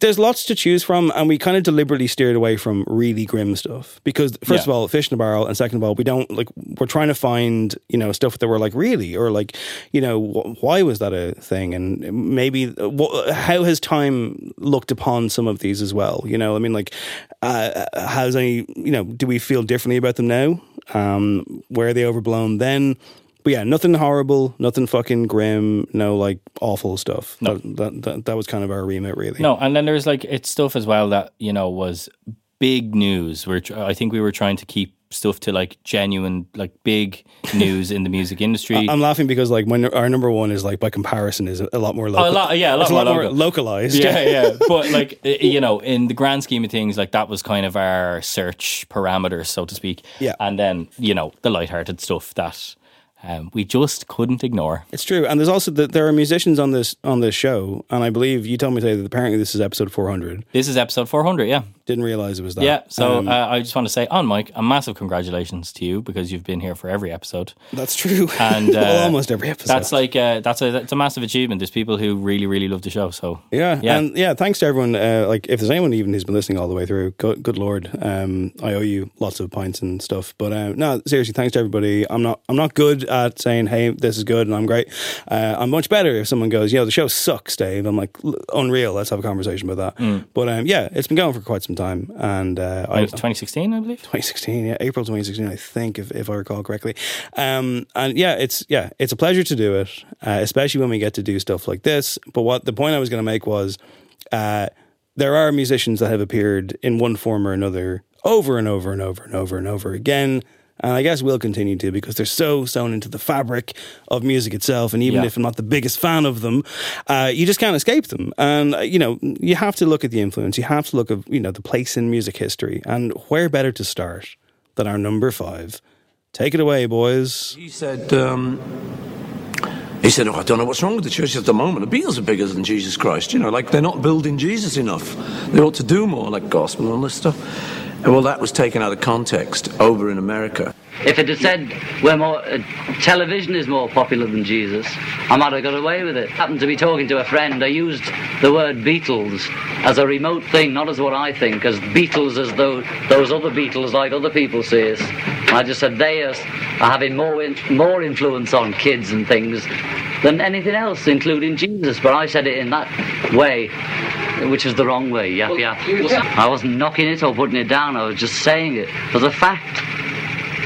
there's lots to choose from, and we kind of deliberately steered away from really grim stuff because, first Yeah. of all, fish in a barrel, and second of all, we don't like we're trying to find you know stuff that we're like really or like you know wh- why was that a thing, and maybe wh- how has time looked upon some of these as well? You know, I mean, like uh, has any you know do we feel differently about them now? Um, were they overblown then? But yeah, nothing horrible, nothing fucking grim, no like awful stuff. No. That, that, that, that was kind of our remit, really. No, and then there's like it's stuff as well that you know was big news. We're tr- I think we were trying to keep stuff to like genuine, like big news in the music industry. I'm laughing because like my, our number one is like by comparison is a lot more local. Oh, a lot, yeah, a lot it's a more lot more localized. yeah, yeah. But like you know, in the grand scheme of things, like that was kind of our search parameters, so to speak. Yeah. And then you know the lighthearted stuff that um, we just couldn't ignore. It's true, and there's also that there are musicians on this on this show, and I believe you told me today that apparently this is episode 400. This is episode 400. Yeah. Didn't realize it was that. Yeah, so Um, uh, I just want to say on Mike, a massive congratulations to you because you've been here for every episode. that's true. And uh, well, almost every episode. That's like uh, that's a that's a massive achievement. There's people who really really love the show. So Yeah, Yeah. and yeah, thanks to everyone. Uh, like, if there's anyone even who's been listening all the way through, good, good lord, um, I owe you lots of pints and stuff. But uh, no, seriously, thanks to everybody. I'm not, I'm not good at saying, "Hey, this is good," and I'm great. Uh, I'm much better if someone goes, "Yo, the show sucks, Dave." I'm like, unreal. Let's have a conversation about that. Mm. But um, yeah, it's been going for quite some time, and uh, I, 2016, I believe. 2016, yeah, April 2016, I think, if, if I recall correctly. Um, and yeah, it's yeah, it's a pleasure to do it, uh, especially when we get to do stuff like this. But what the point I was going to make was, uh, there are musicians that have appeared in one form or another over and over and over and over and over again. And I guess will continue to because they're so sewn into the fabric of music itself. And even Yeah. if I'm not the biggest fan of them, uh, you just can't escape them. And, uh, you know, you have to look at the influence. You have to look at, you know, the place in music history. And where better to start than our number five? Take it away, boys. He said, um, he said, oh, I don't know what's wrong with the church at the moment. The Beatles are bigger than Jesus Christ. You know, like they're not building Jesus enough. They ought to do more, like gospel and all this stuff. And well, that was taken out of context over in America. If it had said we're more, uh, television is more popular than Jesus, I might have got away with it. Happened to be talking to a friend. I used the word Beatles as a remote thing, not as what I think, as Beatles as though those other Beatles, like other people see us. I just said they are, are having more in, more influence on kids and things than anything else, including Jesus. But I said it in that way, which is the wrong way. Yap yap. I wasn't knocking it or putting it down. I was just saying it as a fact.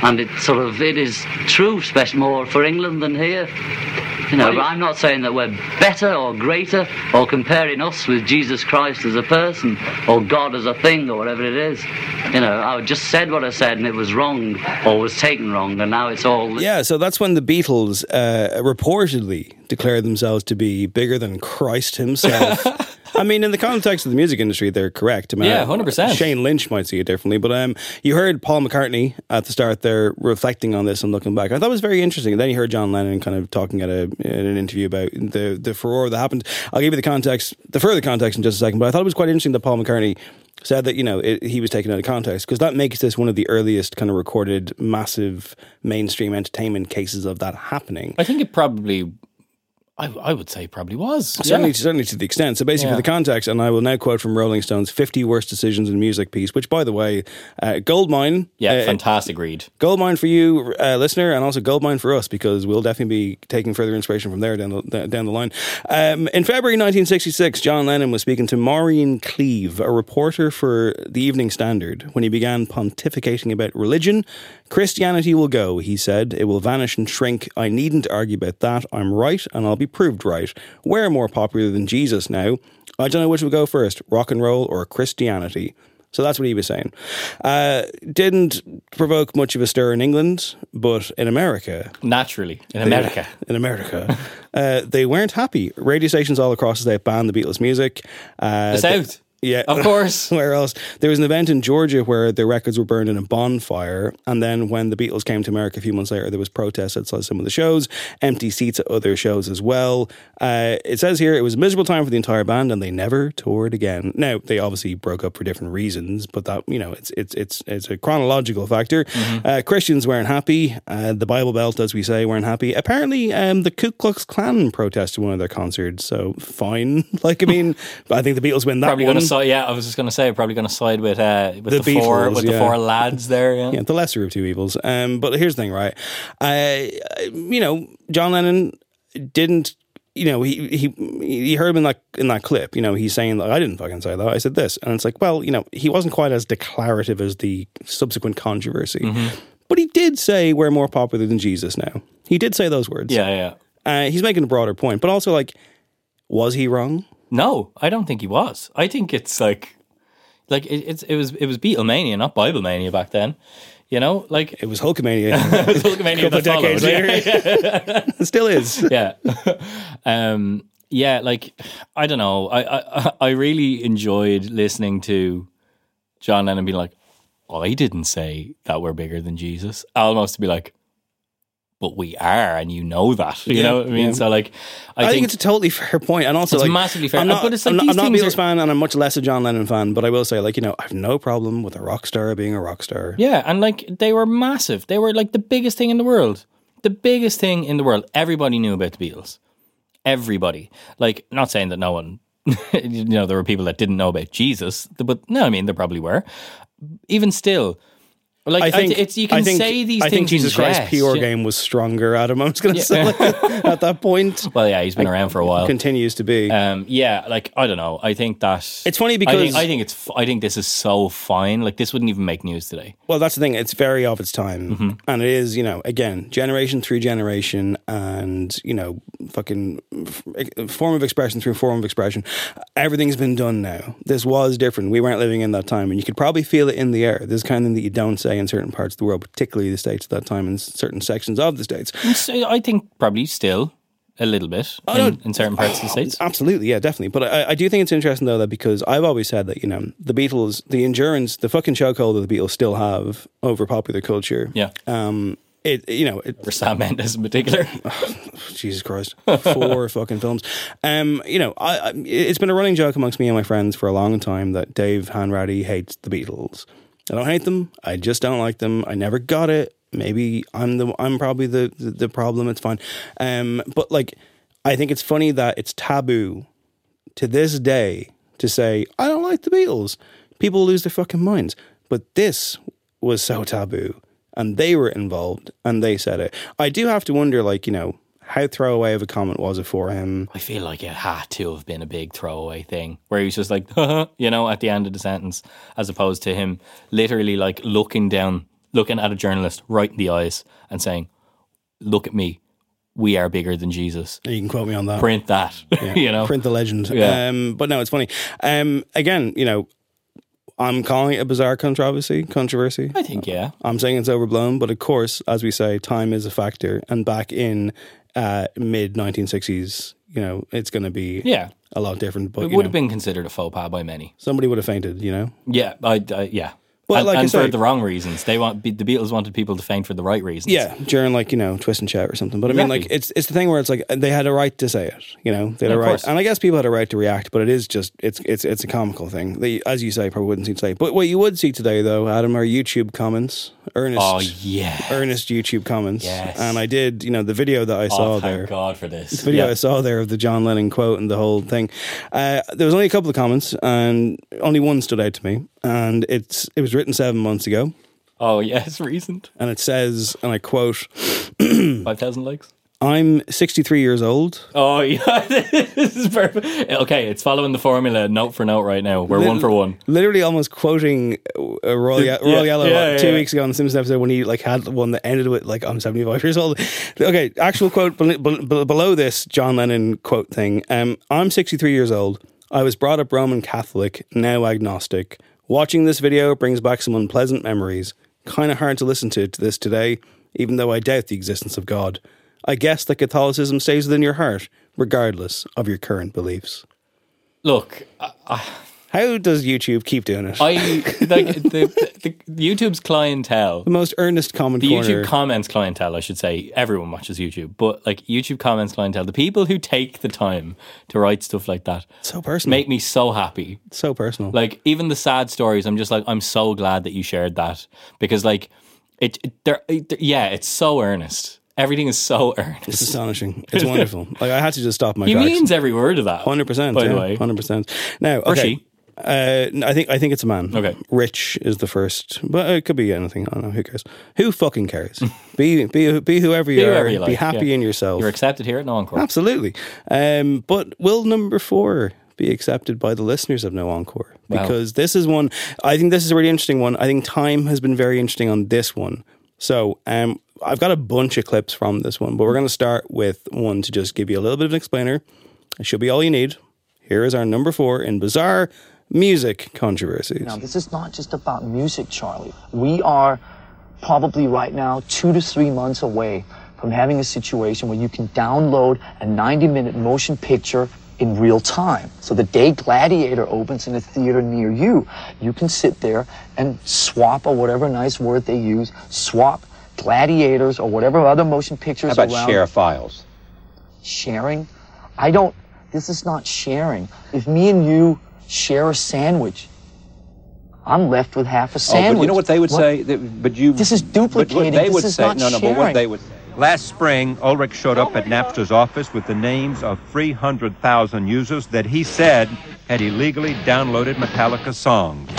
And it sort of it is true, especially more for England than here. You know, but I'm not saying that we're better or greater or comparing us with Jesus Christ as a person or God as a thing or whatever it is. You know, I just said what I said and it was wrong or was taken wrong and now it's all. Yeah, so that's when the Beatles uh, reportedly declared themselves to be bigger than Christ himself. I mean, in the context of the music industry, they're correct. I mean, Yeah, 100%. Shane Lynch might see it differently, but um, you heard Paul McCartney at the start there reflecting on this and looking back. I thought it was very interesting. And then you heard John Lennon kind of talking at a in an interview about the the furore that happened. I'll give you the context, the further context in just a second. But I thought it was quite interesting that Paul McCartney said that you know it, he was taken out of context because that makes this one of the earliest kind of recorded massive mainstream entertainment cases of that happening. I think it probably, I, I would say, probably was. Certainly, Yeah. certainly to the extent. So basically, Yeah. for the context, and I will now quote from Rolling Stone's 50 Worst Decisions in Music piece, which, by the way, uh, goldmine. Yeah, uh, fantastic read. Goldmine for you, uh, listener, and also goldmine for us because we'll definitely be taking further inspiration from there down the, down the line. Um, in February 1966, John Lennon was speaking to Maureen Cleave, a reporter for the Evening Standard, when he began pontificating about religion. Christianity will go, he said. It will vanish and shrink. I needn't argue about that. I'm right, and I'll be proved right. We're more popular than Jesus now. I don't know which will go first, rock and roll or Christianity. So that's what he was saying. Uh, didn't provoke much of a stir in England, but in America, Naturally, in America. in America, uh, they weren't happy. Radio stations all across the state banned the Beatles' music. Uh, The South. Yeah, Of course. Where else? There was an event in Georgia where the records were burned in a bonfire, and then when the Beatles came to America a few months later, there was protests outside some of the shows, empty seats at other shows as well. Uh, it says here it was a miserable time for the entire band, and they never toured again. Now they obviously broke up for different reasons, but that you know it's it's it's it's a chronological factor. Uh, Christians weren't happy. Uh, the Bible Belt, as we say, weren't happy. Apparently, um, the Ku Klux Klan protested one of their concerts, so fine. Like I mean, I think the Beatles win that Probably one. Side. Yeah, I was just going to say, probably going to side with uh, with The the, four with yeah. the four lads there. Yeah. yeah, the lesser of two evils. Um, but here's the thing, right? Uh, you know, John Lennon didn't. You know, he he he heard him in that in that clip. You know, he's saying like, I didn't fucking say that. I said this, and it's like, well, you know, he wasn't quite as declarative as the subsequent controversy, Mm-hmm. but he did say we're more popular than Jesus now. He did say those words. yeah, yeah. uh, he's making a broader point, but also like, was he wrong? No, I don't think he was. I think it's like, like it, it's it was it was Beatlemania, not Bible mania back then. You know, like It was Hulkamania. it was Hulkamania couple of decades followed. later. it still is. yeah. um, yeah, like I don't know. I, I I really enjoyed listening to John Lennon being like, I didn't say that we're bigger than Jesus. Almost to be like, but we are, and you know that. You Yeah, know what I mean? yeah. So like, I, I, think, it's a totally fair point, and also It's like massively fair. I'm not, But it's like I'm not, I'm not a things Beatles are- fan, and I'm much less a John Lennon fan. But I will say, like you know, I've no problem with a rock star being a rock star. Yeah, and like they were massive. They were like the biggest thing in the world. The biggest thing in the world. Everybody knew about the Beatles. Everybody. Like, not saying that no one, you know, there were people that didn't know about Jesus, but no, I mean, there probably were. Even still, like, I think it's you can think, say these I things. think Jesus in Christ jest. pure Yeah. game was stronger. Adam, I was going to Yeah. say at that point Well, yeah, he's been around for a while. continues to be. Um, yeah, like I don't know. I think that It's funny I think, because- I think it's f- I think this is so fine. Like this wouldn't even make news today. Well, that's the thing. It's very of its time, Mm-hmm. and it is, you know, again, generation through generation, and you know, fucking f- form of expression through form of expression. Everything's been done now. This was different. We weren't living in that time, and you could probably feel it in the air. This is kind of thing that you don't say in certain parts of the world, particularly the states at that time, and certain sections of the states. So I think probably still a little bit Oh, in, no. in certain parts of the states. Absolutely, yeah, definitely. But I, I do think it's interesting though that because I've always said that you know the Beatles, the endurance, the fucking chokehold that the Beatles still have over popular culture. Yeah. Um. It you know it, For Sam Mendes in particular. Jesus Christ, four fucking films. Um, you know, I, I, it's been a running joke amongst me and my friends for a long time that Dave Hanratty hates the Beatles. I don't hate them. I just don't like them. I never got it. maybe I'm the I'm probably the the, the problem. It's fine. Um, but like, I think it's funny that it's taboo to this day to say I don't like the Beatles. People lose their fucking minds. But this was so taboo, and they were involved, and they said it. I do have to wonder, like you know, how throwaway of a comment was it for him? I feel like it had to have been a big throwaway thing where he was just like, you know, at the end of the sentence, as opposed to him literally like looking down, looking at a journalist right in the eyes and saying, Look at me. We are bigger than Jesus. You can quote me on that. Print that. Yeah, you know? print the legend. Yeah. Um, but no, it's funny. Um, again, you know, I'm calling it a bizarre controversy. Controversy. I think, yeah. I'm saying it's overblown, but of course, as we say, time is a factor. And back in uh, mid 1960s, you know, it's going to be Yeah. a lot different. But It would know, have been considered a faux pas by many. somebody would have fainted. You know, Yeah, I, I yeah. Well, and like I say- for the wrong reasons. They want the Beatles wanted people to faint for the right reasons. yeah, during like you know twist and shout or something. But I mean, like it's it's the thing where it's like they had a right to say it. You know, they had Yeah, a right, course. and I guess people had a right to react. But it is just it's it's it's a comical thing. They, as you say, probably wouldn't see today. But what you would see today, though, Adam, are YouTube comments, earnest, Oh yeah. earnest YouTube comments. Yes. And I did, you know, the video that I saw oh, thank there. God for this. The video Yeah. I saw there of the John Lennon quote and the whole thing. Uh, there was only a couple of comments, and only one stood out to me. And it's it was written seven months ago, Oh yes, recent. and it says, and I quote, Five thousand likes. "I'm 63 years old. Oh yeah, this is perfect. Okay, it's following the formula note for note right now. We're one for one. Literally, almost quoting uh, Royal, Ye- Royal Yellow yeah, two yeah. weeks ago on the Simpsons episode when he like had one that ended with like I'm 75 years old. Okay, actual quote bel- bel- bel- below this John Lennon quote thing. Um, I'm 63 years old. I was brought up Roman Catholic, now agnostic. Watching this video brings back some unpleasant memories. Kind of hard to listen to to this today, even though I doubt the existence of God. I guess that Catholicism stays within your heart, regardless of your current beliefs. Look, I, How does YouTube keep doing it? I like the, the, the YouTube's clientele. the most earnest comment The corner. YouTube comments clientele, I should say, everyone watches YouTube, but like YouTube comments clientele, the people who take the time to write stuff like that so personal. make me so happy. so personal. Like even the sad stories, I'm just like, I'm so glad that you shared that because like it, it they're, it- yeah, it's so earnest. Everything is so earnest. it's astonishing. It's wonderful. Like I had to just stop my he tracks. means every word of that. Hundred percent. by the way. hundred percent. Now, okay. Uh, I think I think it's a man. Okay. Rich is the first, but it could be anything. I don't know. Who cares? Who fucking cares? be be be whoever you Be are. whoever you be happy yeah. in yourself. You're accepted here at No Encore. Absolutely. Um, but will number four be accepted by the listeners of No Encore? Wow. Because this is one, I think this is a really interesting one. I think time has been very interesting on this one. So um, I've got a bunch of clips from this one, but we're going to start with one to just give you a little bit of an explainer. It should be all you need. Here is our number four in bizarre music controversies. Now, this is not just about music, Charlie. We are probably right now two to three months away from having a situation where you can download a 90 minute motion picture in real time. So the day Gladiator opens in a theater near you, you can sit there and swap or whatever nice word they use, swap gladiators or whatever other motion pictures How about around share files? sharing. I don't, this is not sharing. If me and you share a sandwich, I'm left with half a Oh, sandwich. but you know what they would What- say? That- But you. This is but what duplicating. they This would is say, not no, no. But what they would. say. Last spring, Ulrich showed up at Napster's office with the names of 300,000 users that he said had illegally downloaded Metallica songs.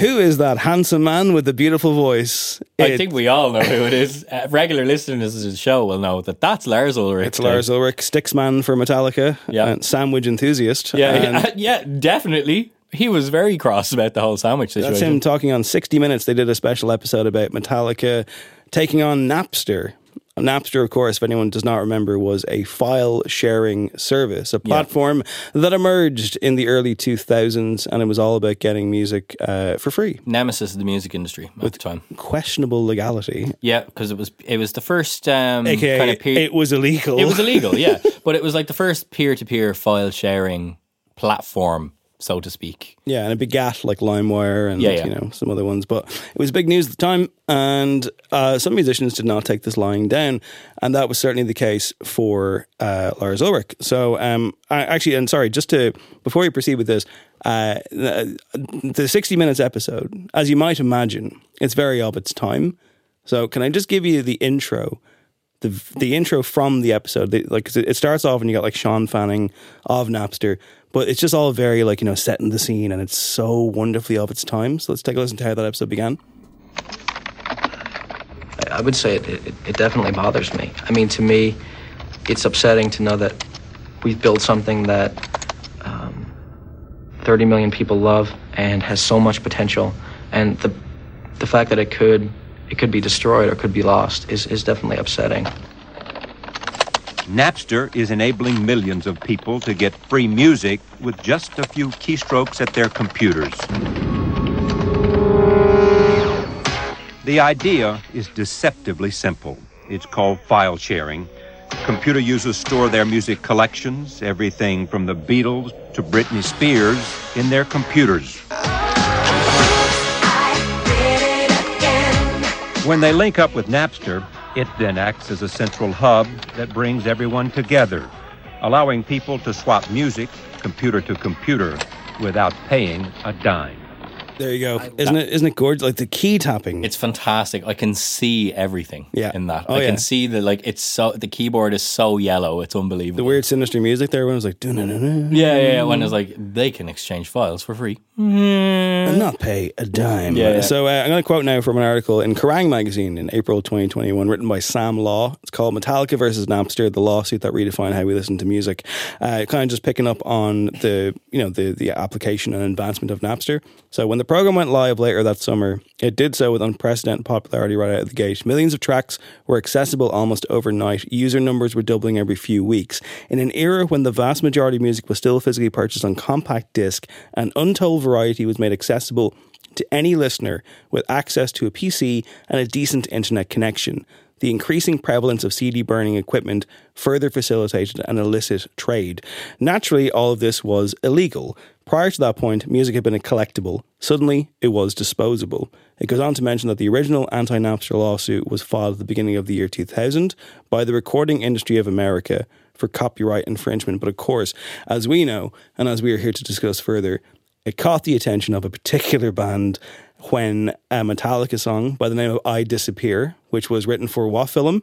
Who is that handsome man with the beautiful voice? I think we all know who it is. Uh, regular listeners to the show will know that that's Lars Ulrich. it's Lars Ulrich, Sticksman for Metallica, Yeah. and sandwich enthusiast. Yeah, yeah, definitely. He was very cross about the whole sandwich situation. That's him talking on 60 Minutes. They did a special episode about Metallica taking on Napster. Napster, of course, if anyone does not remember, was a file sharing service, a platform that emerged in the early 2000s, and it was all about getting music uh, for free Nemesis of the music industry at the time. questionable legality. Yeah, because it was it was the first um, AKA, kind of peer- it was illegal. It was illegal, yeah, but it was like the first peer to peer file sharing platform, so to speak. Yeah, and it begat like LimeWire and Yeah, yeah. you know some other ones, but it was big news at the time, and uh, some musicians did not take this lying down, and that was certainly the case for uh, Lars Ulrich. So, um, I, actually, and sorry, just to before you proceed with this, uh, the, the sixty minutes episode, as you might imagine, it's very of its time. So can I just give you the intro? The, the intro from the episode, the, like it starts off and you got like Shawn Fanning of Napster, but it's just all very like you know setting the scene and it's so wonderfully of its time. So let's take a listen to how that episode began. I- I would say it, it, it definitely bothers me. I mean, to me, it's upsetting to know that we've built something that um, 30 million people love and has so much potential, and the the fact that it could it could be destroyed or could be lost is, is definitely upsetting. Napster is enabling millions of people to get free music with just a few keystrokes at their computers. The idea is deceptively simple. It's called file sharing. Computer users store their music collections, everything from the Beatles to Britney Spears, in their computers. When they link up with Napster, it then acts as a central hub that brings everyone together, allowing people to swap music computer to computer without paying a dime. There you go. Isn't it? Isn't it gorgeous? Like the key tapping. It's fantastic. I can see everything Yeah. in that. Oh, I yeah. can see the like it's so the keyboard is so yellow, it's unbelievable. the weird sinister music there when it was like yeah, yeah, yeah. When it's like they can exchange files for free. And not pay a dime. Yeah, yeah. So uh, I'm going to quote now from an article in Kerrang magazine in April 2021, written by Sam Law. It's called "Metallica versus Napster: The Lawsuit That Redefined How We Listen to Music." Uh, kind of just picking up on the you know the the application and advancement of Napster. So when the program went live later that summer, it did so with unprecedented popularity right out of the gate. Millions of tracks were accessible almost overnight. User numbers were doubling every few weeks. In an era when the vast majority of music was still physically purchased on compact disc, an untold variety was made accessible to any listener with access to a PC and a decent internet connection. The increasing prevalence of CD burning equipment further facilitated an illicit trade. Naturally, all of this was illegal. Prior to that point, music had been a collectible. Suddenly, it was disposable. It goes on to mention that the original anti Napster lawsuit was filed at the beginning of the year 2000 by the Recording Industry of America for copyright infringement. But of course, as we know, and as we are here to discuss further, it caught the attention of a particular band when a Metallica song by the name of I Disappear, which was written for what film?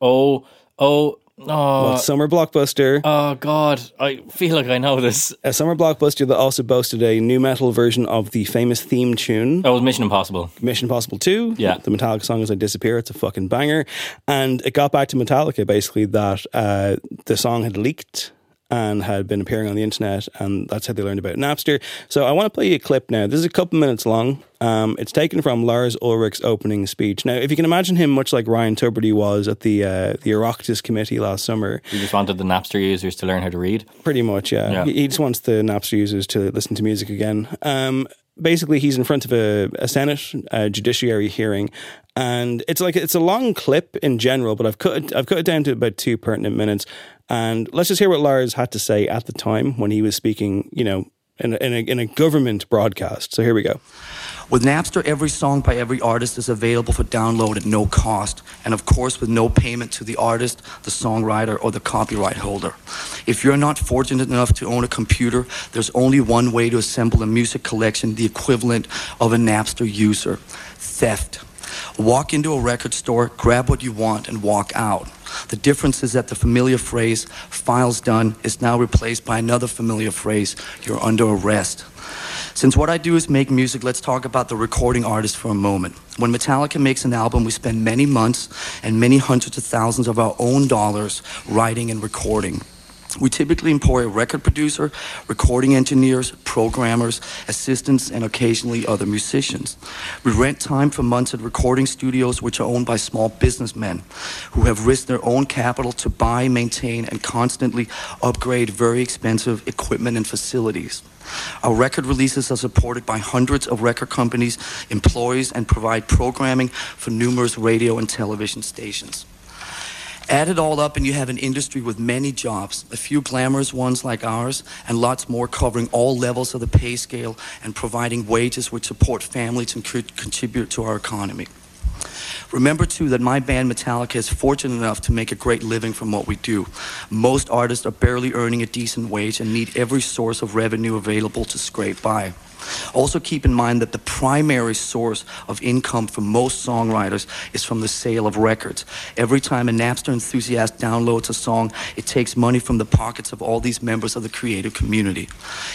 Oh, oh, oh. What summer blockbuster? Oh God, I feel like I know this. A summer blockbuster that also boasted a nu metal version of the famous theme tune. That was Mission Impossible. Mission Impossible 2. Yeah. The Metallica song is I Disappear. It's a fucking banger. And it got back to Metallica basically that uh, the song had leaked and had been appearing on the internet, and that's how they learned about Napster. So I want to play you a clip now. This is a couple minutes long. Um, it's taken from Lars Ulrich's opening speech. Now, if you can imagine him, much like Ryan Tubridy was at the uh, the Oireachtas committee last summer, he just wanted the Napster users to learn how to read. Pretty much, yeah. Yeah. He, he just wants the Napster users to listen to music again. Um, basically, he's in front of a, a Senate uh, judiciary hearing, and it's like it's a long clip in general, but I've cut it, I've cut it down to about two pertinent minutes. And let's just hear what Lars had to say at the time when he was speaking. You know, in a, in a, in a government broadcast. So here we go. With Napster, every song by every artist is available for download at no cost, and of course, with no payment to the artist, the songwriter, or the copyright holder. If you're not fortunate enough to own a computer, there's only one way to assemble a music collection the equivalent of a Napster user theft. Walk into a record store, grab what you want, and walk out. The difference is that the familiar phrase, files done, is now replaced by another familiar phrase, you're under arrest. Since what I do is make music, let's talk about the recording artist for a moment. When Metallica makes an album, we spend many months and many hundreds of thousands of our own dollars writing and recording. We typically employ a record producer, recording engineers, programmers, assistants, and occasionally other musicians. We rent time for months at recording studios which are owned by small businessmen who have risked their own capital to buy, maintain, and constantly upgrade very expensive equipment and facilities. Our record releases are supported by hundreds of record companies, employees, and provide programming for numerous radio and television stations. Add it all up, and you have an industry with many jobs, a few glamorous ones like ours, and lots more covering all levels of the pay scale and providing wages which support families and could contribute to our economy. Remember, too, that my band Metallica is fortunate enough to make a great living from what we do. Most artists are barely earning a decent wage and need every source of revenue available to scrape by. Also, keep in mind that the primary source of income for most songwriters is from the sale of records. Every time a Napster enthusiast downloads a song, it takes money from the pockets of all these members of the creative community.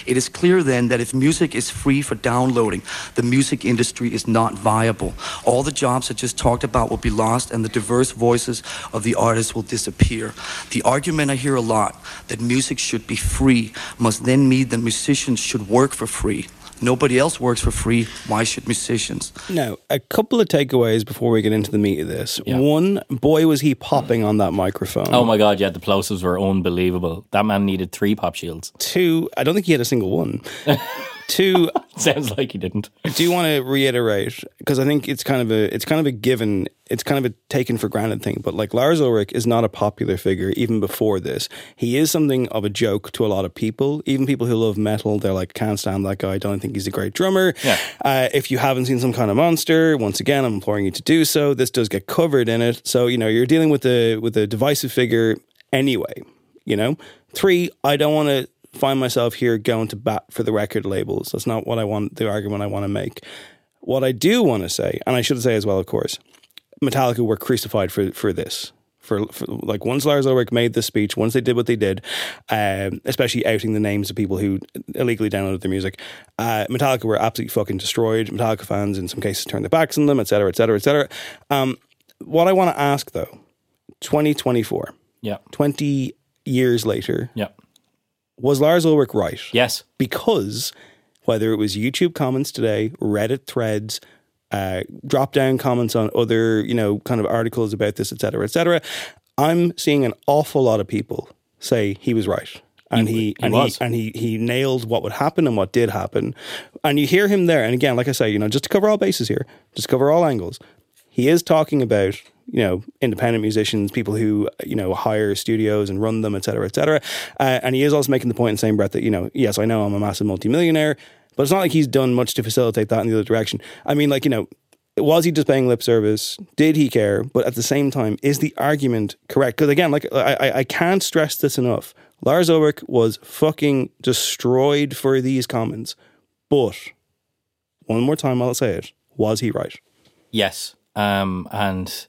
It is clear then that if music is free for downloading, the music industry is not viable. All the jobs I just talked about will be lost, and the diverse voices of the artists will disappear. The argument I hear a lot that music should be free must then mean that musicians should work for free. Nobody else works for free. Why should musicians? Now, a couple of takeaways before we get into the meat of this. One, boy, was he popping on that microphone. Oh my god, yeah, the plosives were unbelievable. That man needed three pop shields. Two, I don't think he had a single one. Two, sounds like he didn't. I do want to reiterate because I think it's kind of a it's kind of a given, it's kind of a taken for granted thing. But like Lars Ulrich is not a popular figure even before this. He is something of a joke to a lot of people, even people who love metal. They're like, can't stand that guy. I don't think he's a great drummer. Yeah. Uh, if you haven't seen some kind of monster, once again, I'm imploring you to do so. This does get covered in it, so you know you're dealing with a with a divisive figure anyway. You know, three. I don't want to find myself here going to bat for the record labels. That's not what I want. The argument I want to make. What I do want to say, and I should say as well, of course, Metallica were crucified for for this. For, for like once Lars Ulrich made this speech, once they did what they did, um, especially outing the names of people who illegally downloaded their music, uh, Metallica were absolutely fucking destroyed. Metallica fans, in some cases, turned their backs on them, etc., etc., etc. Um, what I want to ask though, twenty twenty four, Yeah. twenty years later, Yeah. Was Lars Ulrich right? Yes. Because whether it was YouTube comments today, Reddit threads, uh, drop down comments on other, you know, kind of articles about this, et cetera, et cetera, I'm seeing an awful lot of people say he was right. And he, he and was. he and he he nailed what would happen and what did happen. And you hear him there. And again, like I say, you know, just to cover all bases here, just cover all angles. He is talking about you know independent musicians, people who you know hire studios and run them, et cetera, et cetera. Uh, and he is also making the point in the same breath that you know, yes, I know I'm a massive multimillionaire, but it's not like he's done much to facilitate that in the other direction. I mean, like you know, was he just paying lip service? Did he care? But at the same time, is the argument correct? Because again, like I, I, can't stress this enough. Lars Ulrich was fucking destroyed for these comments. But one more time, I'll say it. Was he right? Yes. Um, and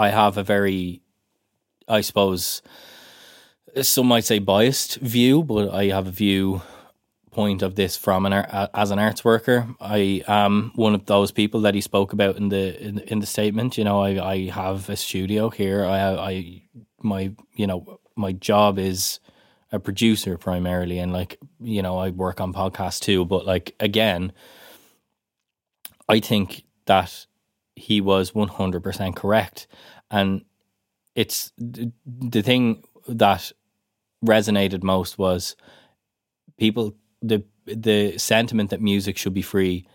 I have a very, I suppose, some might say biased view, but I have a view point of this from an as an arts worker. I am one of those people that he spoke about in the in, in the statement. You know, I, I have a studio here. I I my you know my job is a producer primarily, and like you know I work on podcasts too. But like again, I think that he was 100% correct. And it's the, thing that resonated most was people, the, the sentiment that music should be free,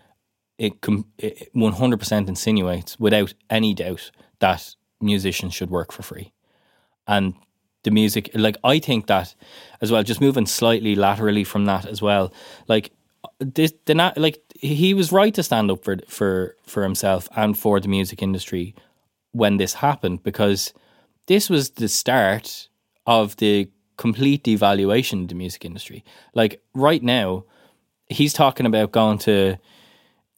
it, it 100% insinuates without any doubt that musicians should work for free. And the music, like, I think that as well, just moving slightly laterally from that as well, like, this, the na- like he was right to stand up for for for himself and for the music industry when this happened because this was the start of the complete devaluation of the music industry. Like right now, he's talking about going to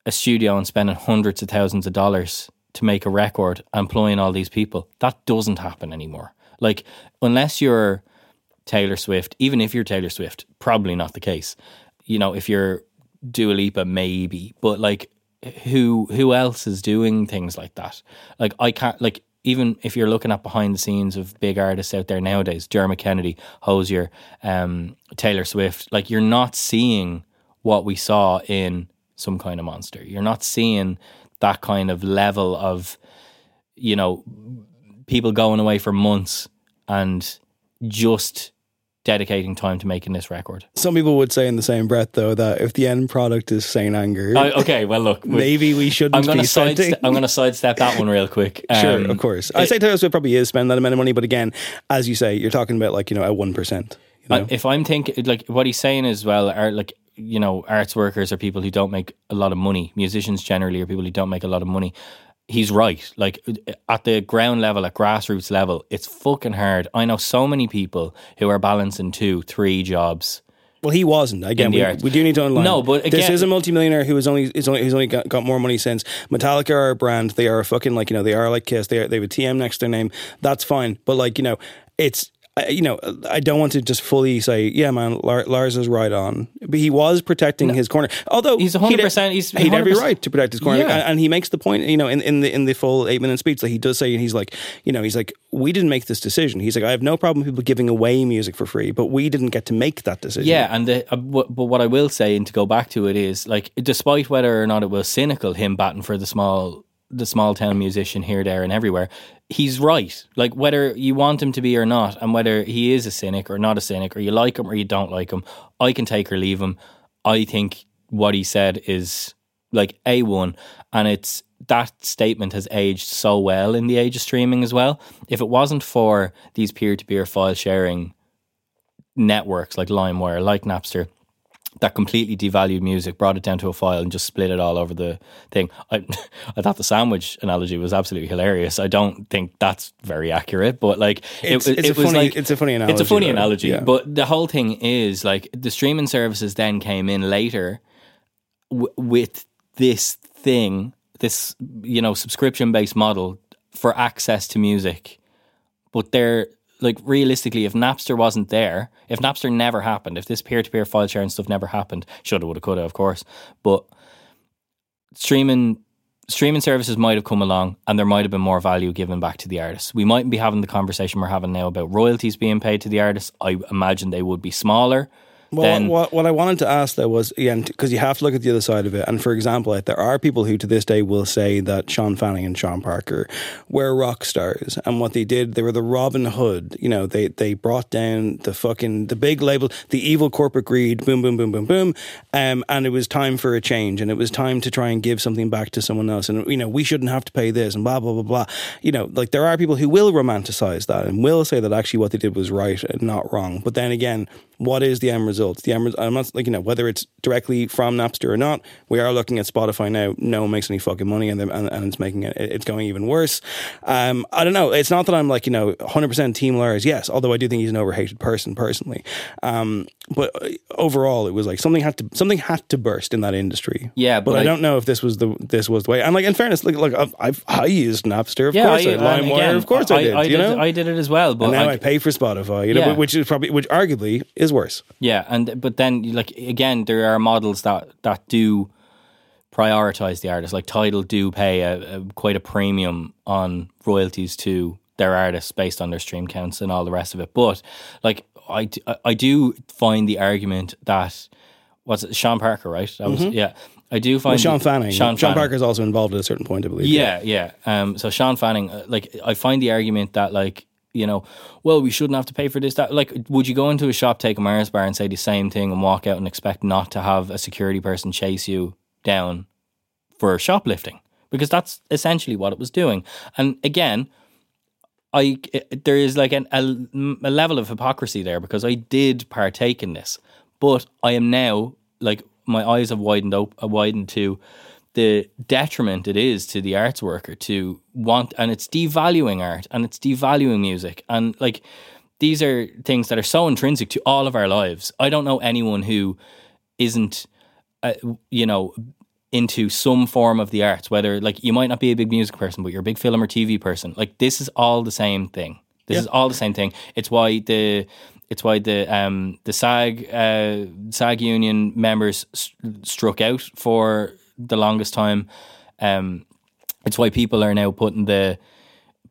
a studio and spending hundreds of thousands of dollars to make a record, employing all these people. That doesn't happen anymore. Like unless you're Taylor Swift, even if you're Taylor Swift, probably not the case. You know, if you're Dua Lipa, maybe, but like who who else is doing things like that? Like I can't like even if you're looking at behind the scenes of big artists out there nowadays, Dermot Kennedy, Hozier, um, Taylor Swift, like you're not seeing what we saw in some kind of monster. You're not seeing that kind of level of, you know, people going away for months and just dedicating time to making this record. Some people would say in the same breath, though, that if the end product is Saint Anger, I- okay, well, look, maybe we shouldn't I'm going be to sidestep. I'm going to sidestep that one real quick. sure, Um, of course. I say Taylor Swift probably is spending that amount of money, but again, as you say, you're talking about like you know a one percent. You know? If I'm thinking like what he's saying as well are like you know arts workers are people who don't make a lot of money musicians generally are people who don't make a lot of money he's right. Like at the ground level, at grassroots level, it's fucking hard. I know so many people who are balancing two, three jobs. Well, he wasn't. Again, In we, we do need to underline. No, but this is a multimillionaire who is only is only who's only got, got more money since Metallica are a brand. They are a fucking like you know they are like Kiss. They are, they have a TM next to their name. That's fine. But like you know, it's I- you know I don't want to just fully say yeah, man. Lars is right on, but he was protecting his corner. Although He's he'd- 100%, he's he'd every right to protect his corner, Yeah. and, and he makes the point. You know, in, in the in the full eight minute speech, that he does say, and he's like, you know, he's like, we didn't make this decision. He's like, I have no problem with people giving away music for free, but we didn't get to make that decision. Yeah, and the, uh, what, but what I will say, and to go back to it, is like, despite whether or not it was cynical, him batting for the small, the small town musician here, there, and everywhere, he's right. Like whether you want him to be or not, and whether he is a cynic or not a cynic, or you like him or you don't like him, I can take or leave him. I think what he said is like a one, and it's that statement has aged so well in the age of streaming as well. If it wasn't for these peer to peer file sharing networks like LimeWire, like Napster, that completely devalued music, brought it down to a file, and just split it all over the thing. I, I thought the sandwich analogy was absolutely hilarious. I don't think that's very accurate, but like It's- it, it's it a was funny- like it's a funny analogy. It's a funny though. analogy, Yeah. but the whole thing is like the streaming services then came in later w- with this thing, this you know subscription based model for access to music, but they're like realistically, if Napster wasn't there, if Napster never happened, if this peer to peer file sharing stuff never happened, shoulda, woulda, coulda, of course, but streaming streaming services might have come along and there might have been more value given back to the artists. We mightn't be having the conversation we're having now about royalties being paid to the artists. I imagine they would be smaller. Well, than, what, what I wanted to ask though was again because you have to look at the other side of it. And for example, like, there are people who to this day will say that Shawn Fanning and Sean Parker were rock stars, and what they did, they were the Robin Hood. You know, they they brought down the fucking the big label, the evil corporate greed, boom, boom, boom, boom, boom, um, and it was time for a change, and it was time to try and give something back to someone else. And you know, we shouldn't have to pay this, and blah blah blah blah. You know, like there are people who will romanticize that and will say that actually what they did was right and not wrong. But then again, what is the end result? The end result, I'm not like you know whether it's directly from Napster or not. We are looking at Spotify now. No one makes any fucking money, and, and, and it's making it. It's going even worse. Um, I don't know. It's not that I'm like you know 100 percent Team Lars. Yes, although I do think he's an overhated person personally. Um, but uh, overall, it was like something had to something had to burst in that industry. Yeah, but, but I, I- don't know if this was the this was the way. And like in fairness, like look, I've, I've I used Napster. Of Yeah, course, I, I- LimeWire. Of course, I, did. I you did- know, I did it as well, but and now I- I pay for Spotify. You know, Yeah. which is probably which arguably is worse. Yeah, and but then like again, there are models that that do prioritize the artist. Like Tidal do pay a, a quite a premium on royalties to their artists based on their stream counts and all the rest of it. But like I, I do find the argument that was it Sean Parker, right? That was Mhm. yeah. I do find Well, Shawn Fanning. Sean, Sean, Fanning. Parker's also involved at a certain point, I believe. Yeah, yeah. Um, so Shawn Fanning, uh, like, I find the argument that, like, you know, well, we shouldn't have to pay for this. That, like, would you go into a shop, take a Mars bar, and say the same thing, and walk out and expect not to have a security person chase you down for shoplifting? Because that's essentially what it was doing. And again, I it- there is like an, a, a level of hypocrisy there because I did partake in this, but I am now like my eyes have widened up, uh, widened to the detriment it is to the arts worker to want, and it's devaluing art and it's devaluing music and like these are things that are so intrinsic to all of our lives. I don't know anyone who isn't, uh, you know, into some form of the arts. Whether like you might not be a big music person, but you're a big film or TV person. Like this is all the same thing. This Yeah. is all the same thing. It's why the it's why the um the SAG uh, SAG union members st- struck out for the longest time. Um, it's why people are now putting the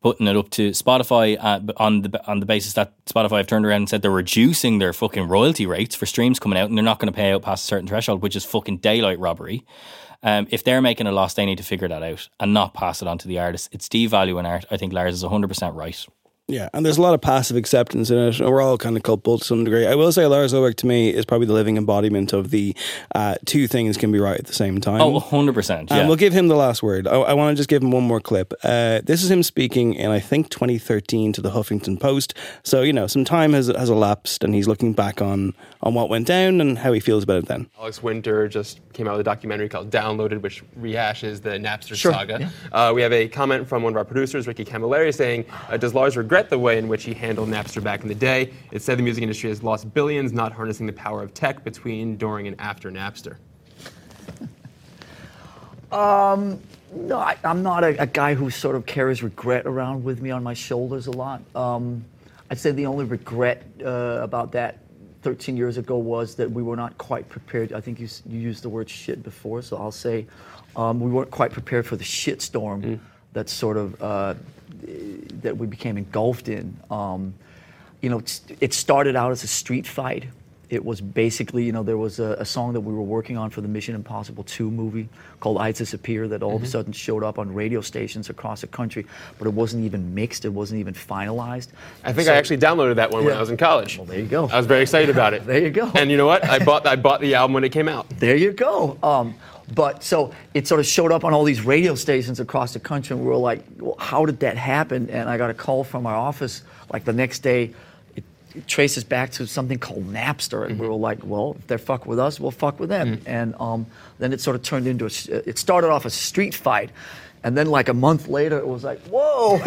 putting it up to Spotify uh, on the on the basis that Spotify have turned around and said they're reducing their fucking royalty rates for streams coming out, and they're not going to pay out past a certain threshold, which is fucking daylight robbery. Um, if they're making a loss, they need to figure that out and not pass it on to the artists. It's devaluing art. I think Lars is one hundred percent right. Yeah, and there's a lot of passive acceptance in it. We're all kind of culpable to some degree. I will say Lars Ulrich to me is probably the living embodiment of the uh, two things can be right at the same time. Oh, 100%. And Yeah. we'll give him the last word. I, I want to just give him one more clip. Uh, this is him speaking in, I think, 2013 to the Huffington Post. So, you know, some time has, has elapsed and he's looking back on, on what went down and how he feels about it then. Alex Winter just came out with a documentary called Downloaded, which rehashes the Napster Sure, saga. yeah. Uh, we have a comment from one of our producers, Ricky Camilleri, saying, uh, Does Lars regret the way in which he handled Napster back in the day? It said the music industry has lost billions not harnessing the power of tech between, during, and after Napster. Um, no, I, I'm not a, a guy who sort of carries regret around with me on my shoulders a lot. Um, I'd say the only regret uh, about that 13 years ago was that we were not quite prepared. I think you, you used the word shit before, so I'll say um, we weren't quite prepared for the shitstorm that sort of uh, that we became engulfed in. Um, you know, it started out as a street fight. It was basically, you know, there was a, a song that we were working on for the Mission Impossible 2 movie called I Disappear that all of a Mhm. sudden showed up on radio stations across the country, but it wasn't even mixed, it wasn't even finalized. I think so- I actually downloaded that one when I was in college. Well, there you go. I was very excited about it. there you go. And you know what? I bought I bought the album when it came out. There you go. Um, but so it sort of showed up on all these radio stations across the country, and we were like, well, how did that happen? And I got a call from our office like the next day. It, it traces back to something called Napster, and we were like, well, if they're fuck with us, we'll fuck with them. And um, then it sort of turned into a, it started off a street fight. And then, like a month later, it was like, whoa,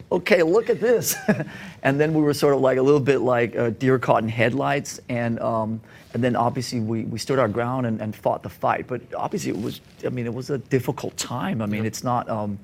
okay, look at this. and then we were sort of like a little bit like uh, deer caught in headlights. And, um, and then obviously we, we stood our ground and, and fought the fight. But obviously it was, I mean, it was a difficult time. I mean, it's not, um,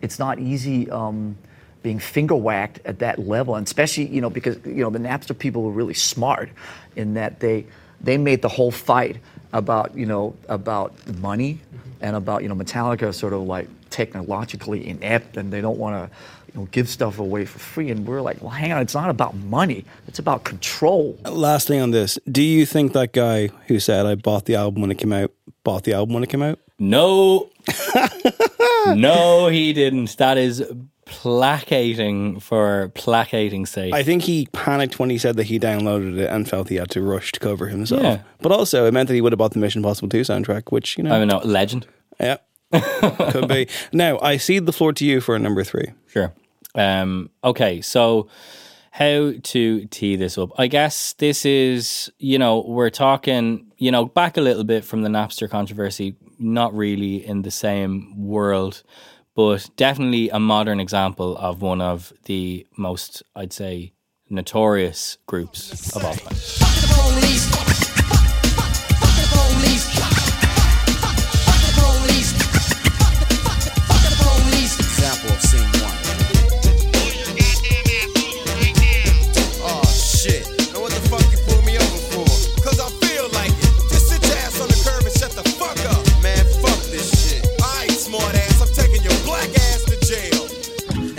it's not easy um, being finger whacked at that level. And especially, you know, because, you know, the Napster people were really smart in that they, they made the whole fight about, you know, about money and about, you know, Metallica sort of like technologically inept and they don't want to, you know, give stuff away for free. And we're like, well, hang on, it's not about money. It's about control. Last thing on this. Do you think that guy who said, I bought the album when it came out, bought the album when it came out? No. no, he didn't. That is placating for placating sake. I think he panicked when he said that he downloaded it and felt he had to rush to cover himself. Yeah. But also, it meant that he would have bought the Mission Impossible 2 soundtrack, which, you know. I mean, no, legend. Yeah. Could be. Now, I cede the floor to you for a number three. Sure. Um, okay, so how to tee this up? I guess this is, you know, we're talking, you know, back a little bit from the Napster controversy, not really in the same world, but definitely a modern example of one of the most, I'd say, notorious groups of all time.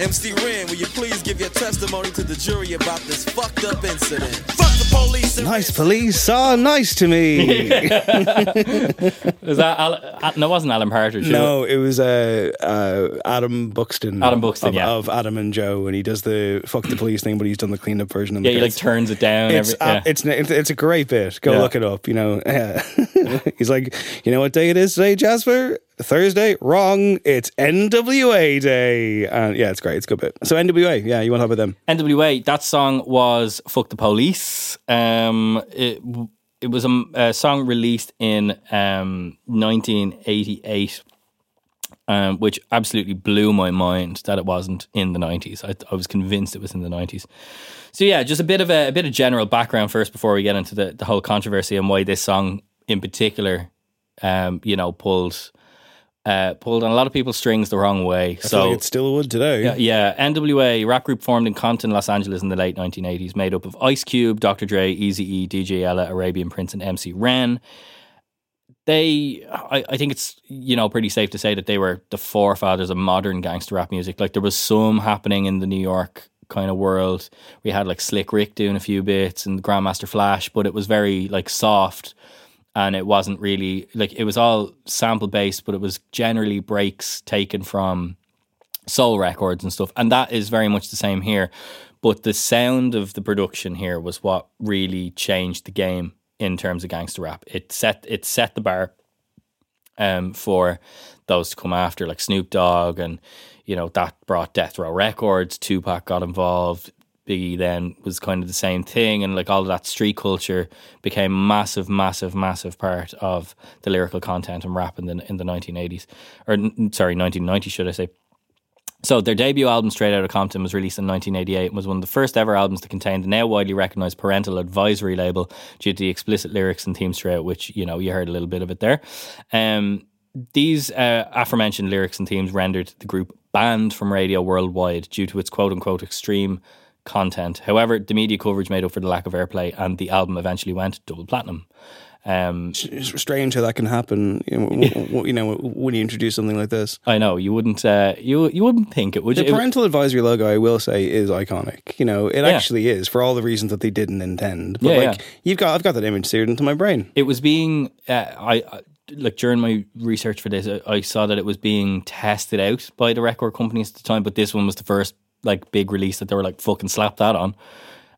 MC Ren, will you please give your testimony to the jury about this fucked up incident? Fuck the police Nice police are nice to me. Was that Al- Al- no? It wasn't Alan Partridge. no, it was uh, uh, Adam Buxton. Adam Buxton, of, yeah. of Adam and Joe, and he does the fuck the police thing, but he's done the clean up version. In Yeah, the he like turns it down. It's, every, yeah. uh, it's it's it's a great bit. Go Yeah. look it up. You know, he's like, you know what day it is today, Jasper? Thursday? Wrong. It's NWA Day. And yeah, it's great. It's a good bit. So NWA, yeah, you want to talk about them? NWA, that song was "Fuck the Police." Um, it it was a, a song released in um, 1988, um, which absolutely blew my mind that it wasn't in the 90s. I, I was convinced it was in the 90s. So yeah, just a bit of a, a bit of general background first before we get into the, the whole controversy and why this song in particular, um, you know, pulled. Uh, pulled on a lot of people's strings the wrong way. I so like it still would today. yeah, yeah, NWA, rap group formed in Compton, Los Angeles in the late 1980s, made up of Ice Cube, Dr. Dre, Eazy-E, DJ Yella, Arabian Prince, and MC Ren. They, I, I think it's you know pretty safe to say that they were the forefathers of modern gangster rap music. Like there was some happening in the New York kind of world. We had like Slick Rick doing a few bits and Grandmaster Flash, but it was very like soft and it wasn't really like it was all sample based, but it was generally breaks taken from soul records and stuff, and that is very much the same here. But the sound of the production here was what really changed the game in terms of gangster rap. It set it set the bar um, for those to come after, like Snoop Dogg, and you know that brought Death Row Records. Tupac got involved. Biggie then was kind of the same thing, and like all of that street culture became massive, massive, massive part of the lyrical content and rap in the in the 1980s, or sorry, 1990, should I say? So their debut album, Straight Outta Compton, was released in 1988 and was one of the first ever albums to contain the now widely recognised parental advisory label due to the explicit lyrics and themes throughout, which, you know, you heard a little bit of it there. Um, these uh, aforementioned lyrics and themes rendered the group banned from radio worldwide due to its quote-unquote extreme content. However, the media coverage made up for the lack of airplay and the album eventually went double platinum. Um, It's strange how that can happen. You know, w- you know, when you introduce something like this. I know you wouldn't. Uh, you you wouldn't think it would. The you? Parental advisory logo, I will say, is iconic. You know, it Yeah. actually is for all the reasons that they didn't intend. But Yeah, like, yeah. you've got, I've got that image seared into my brain. it was being uh, I, I like during my research for this I, I saw that it was being tested out by the record companies at the time but this one was the first like big release that they were like fucking slap that on.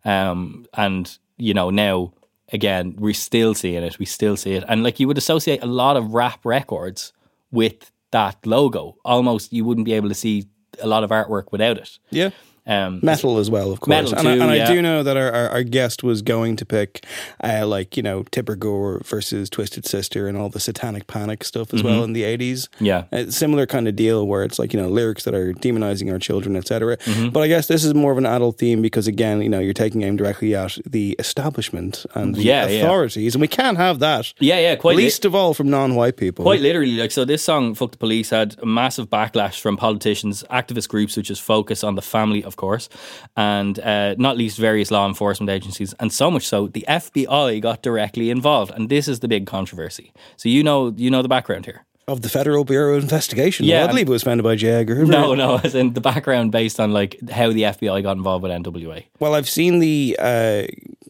Um and you know now again we're still seeing it we still see it. And like you would associate a lot of rap records with that logo. Almost you wouldn't be able to see a lot of artwork without it. Yeah. Um Metal as well, of course. Metal and I, too, and I do know that our, our, our guest was going to pick, uh, like, you know, Tipper Gore versus Twisted Sister and all the satanic panic stuff as well Mhm. in the 80s. Yeah. A similar kind of deal where it's like, you know, lyrics that are demonizing our children, etc. Mhm. But I guess this is more of an adult theme because, again, you know, you're taking aim directly at the establishment and the Yeah, yeah. authorities. And we can't have that. Yeah, yeah, quite Least of all from non white people. Quite literally, like so. This song, "Fuck the Police," had a massive backlash from politicians, activist groups which is Focus on the Family, of course, and uh, not least various law enforcement agencies. And so much so, the FBI got directly involved, and this is the big controversy. So you know, you know the background here. Of the Federal Bureau of Investigation. Yeah. Well, I believe it was founded by J. Edgar Hoover. No, no, as in the background based on like how the FBI got involved with NWA. Well, I've seen the uh,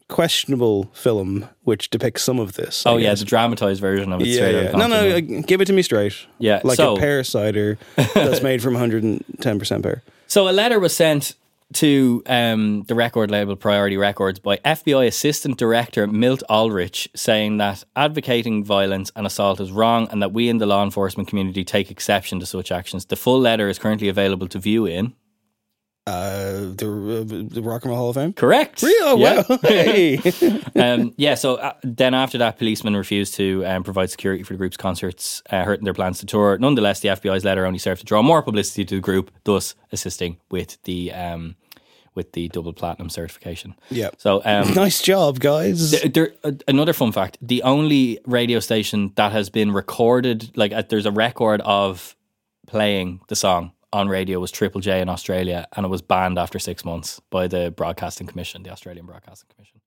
questionable film which depicts some of this. I oh yeah, guess. the dramatized version of it. yeah, yeah. No, no, uh, give it to me straight. Yeah, like so- a pear cider that's made from 110% pear. So a letter was sent to um, the record label Priority Records by FBI Assistant Director Milt Ahlerich saying that advocating violence and assault is wrong and that we in the law enforcement community take exception to such actions. The full letter is currently available to view in. Uh, the, uh, the Rock and Roll Hall of Fame? Correct. Really? Oh, Yeah. wow. Hey. um, yeah, so uh, then after that, policemen refused to um, provide security for the group's concerts, uh, hurting their plans to tour. Nonetheless, the FBI's letter only served to draw more publicity to the group, thus assisting with the um, with the double platinum certification. Yeah. So um, nice job, guys. Th- there, uh, another fun fact: the only radio station that has been recorded, like uh, there's a record of playing the song on radio, was Triple J in Australia, and it was banned after six months by the Broadcasting Commission, the Australian Broadcasting Commission.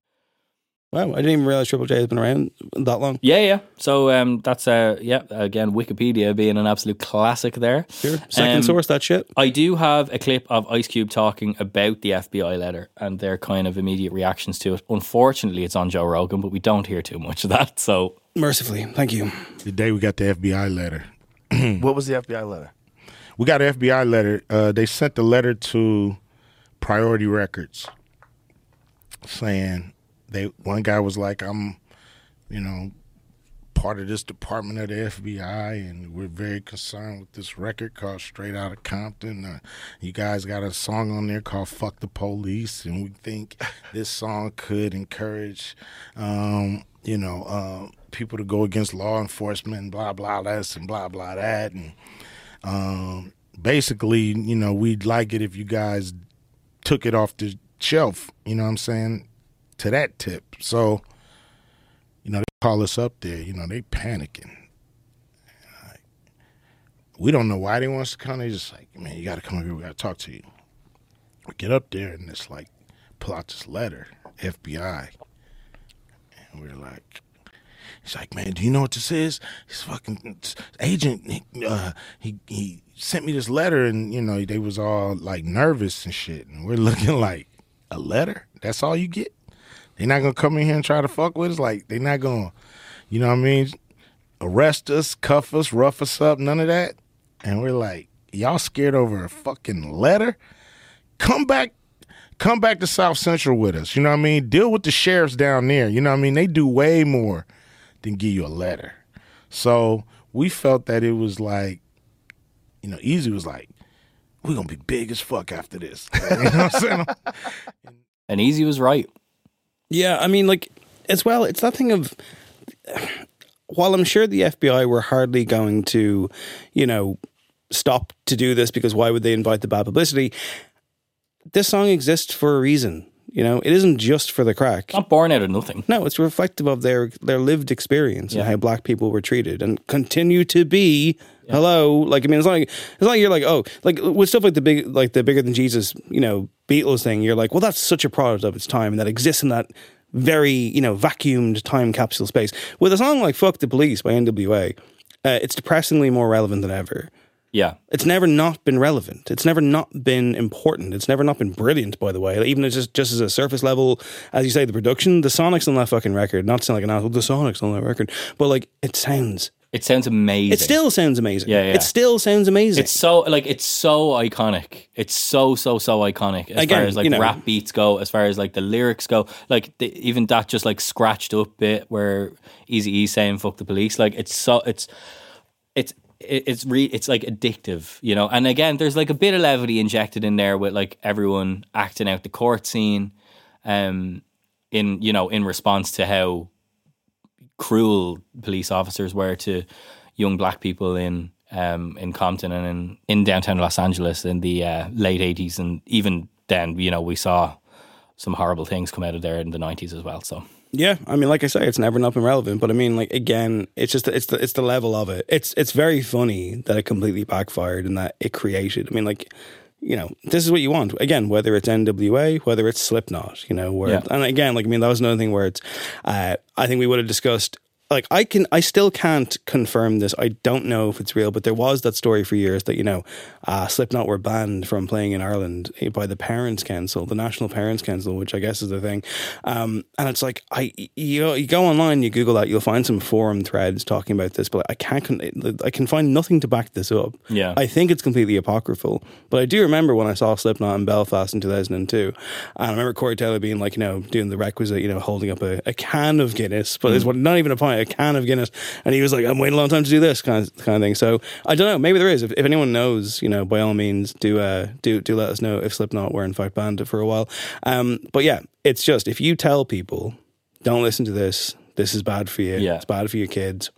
Wow, I didn't even realize Triple J has been around that long. Yeah, yeah. So um, that's uh, yeah. Again, Wikipedia being an absolute classic there. Sure. Second Um, source, that shit. I do have a clip of Ice Cube talking about the FBI letter and their kind of immediate reactions to it. Unfortunately, it's on Joe Rogan, but we don't hear too much of that. So Mercifully, thank you. The day we got the FBI letter. what was the FBI letter? We got an FBI letter. Uh, they sent the letter to Priority Records saying they one guy was like, I'm, you know, part of this department of the FBI, and we're very concerned with this record called Straight Out of Compton. Uh, you guys got a song on there called "Fuck the Police," and we think this song could encourage, um, you know, uh, people to go against law enforcement, blah blah this and blah blah that, and um, basically, you know, we'd like it if you guys took it off the shelf. You know what I'm saying? To that tip, so you know, they call us up there, you know, they panicking. We don't know why they want us to come. They just like, man, you got to come over here. We got to talk to you. We get up there and it's like, pull out this letter, FBI. And we're like, he's like, man, do you know what this is? This fucking agent, uh, he, he sent me this letter and, you know, they was all like nervous and shit. And we're looking like, a letter? That's all you get? They're not gonna come in here and try to fuck with us. Like they're not gonna, you know what I mean? Arrest us, cuff us, rough us up, none of that. And we're like, y'all scared over a fucking letter? Come back, come back to South Central with us. You know what I mean? Deal with the sheriffs down there. You know what I mean? They do way more than give you a letter. So we felt that it was like, you know, Eazy was like, we're gonna be big as fuck after this. you know what I'm saying? And Eazy was right. Yeah, I mean, like as well, it's that thing of while I'm sure the FBI were hardly going to, you know, stop to do this because why would they invite the bad publicity? This song exists for a reason. You know, it isn't just for the crack. Not born out of nothing. No, it's reflective of their their lived experience and how black people were treated and continue to be. Hello, like I mean, it's not like it's not like you're like oh, like with stuff like the big like the bigger than Jesus, you know, Beatles thing. You're like, well, that's such a product of its time and that exists in that very you know vacuumed time capsule space. With a song like "Fuck the Police" by N.W.A., uh, it's depressingly more relevant than ever. Yeah. It's never not been relevant. It's never not been important. It's never not been brilliant, by the way. Like, even just just as a surface level, as you say, the production, the Sonics on that fucking record, not sound like an asshole, the Sonics on that record, but like it sounds. It sounds amazing. It still sounds amazing. Yeah, yeah. It still sounds amazing. It's so like it's so iconic. It's so so so iconic as Again, far as like you know- rap beats go, as far as like the lyrics go. Like the, even that just like scratched up bit where Easy E saying "fuck the police." Like it's so it's it's it- it's re it's like addictive, you know. And again, there's like a bit of levity injected in there with like everyone acting out the court scene, um, in you know in response to how cruel police officers were to young black people in um, in Compton and in, in downtown Los Angeles in the uh, late eighties, and even then, you know, we saw some horrible things come out of there in the nineties as well. So Yeah, I mean, like I say, it's never not been relevant. But I mean, like again, it's just it's the it's the level of it. It's it's very funny that it completely backfired and that it created. I mean, like you know, this is what you want. Again, whether it's NWA, whether it's Slipknot, you know, where Yeah. and again, like I mean, that was another thing where it's. Uh, I think we would have discussed. Like I can, I still can't confirm this. I don't know if it's real, but there was that story for years that you know, uh, Slipknot were banned from playing in Ireland eh, by the Parents Council, the National Parents Council, which I guess is the thing. Um, and it's like I, you, you go online, you Google that, you'll find some forum threads talking about this, but I can't, I can find nothing to back this up. Yeah. I think it's completely apocryphal. But I do remember when I saw Slipknot in Belfast in 2002. And I remember Corey Taylor being like, you know, doing the requisite, you know, holding up a, a can of Guinness, but it's what, not even a pint, a can of Guinness. And he was like, I'm waiting a long time to do this kind of, kind of thing. So I don't know. Maybe there is. If, if anyone knows, you know, by all means, do, uh, do, do let us know if Slipknot were in fact banned for a while. Um, but yeah, it's just if you tell people, don't listen to this, this is bad for you, Yeah. it's bad for your kids,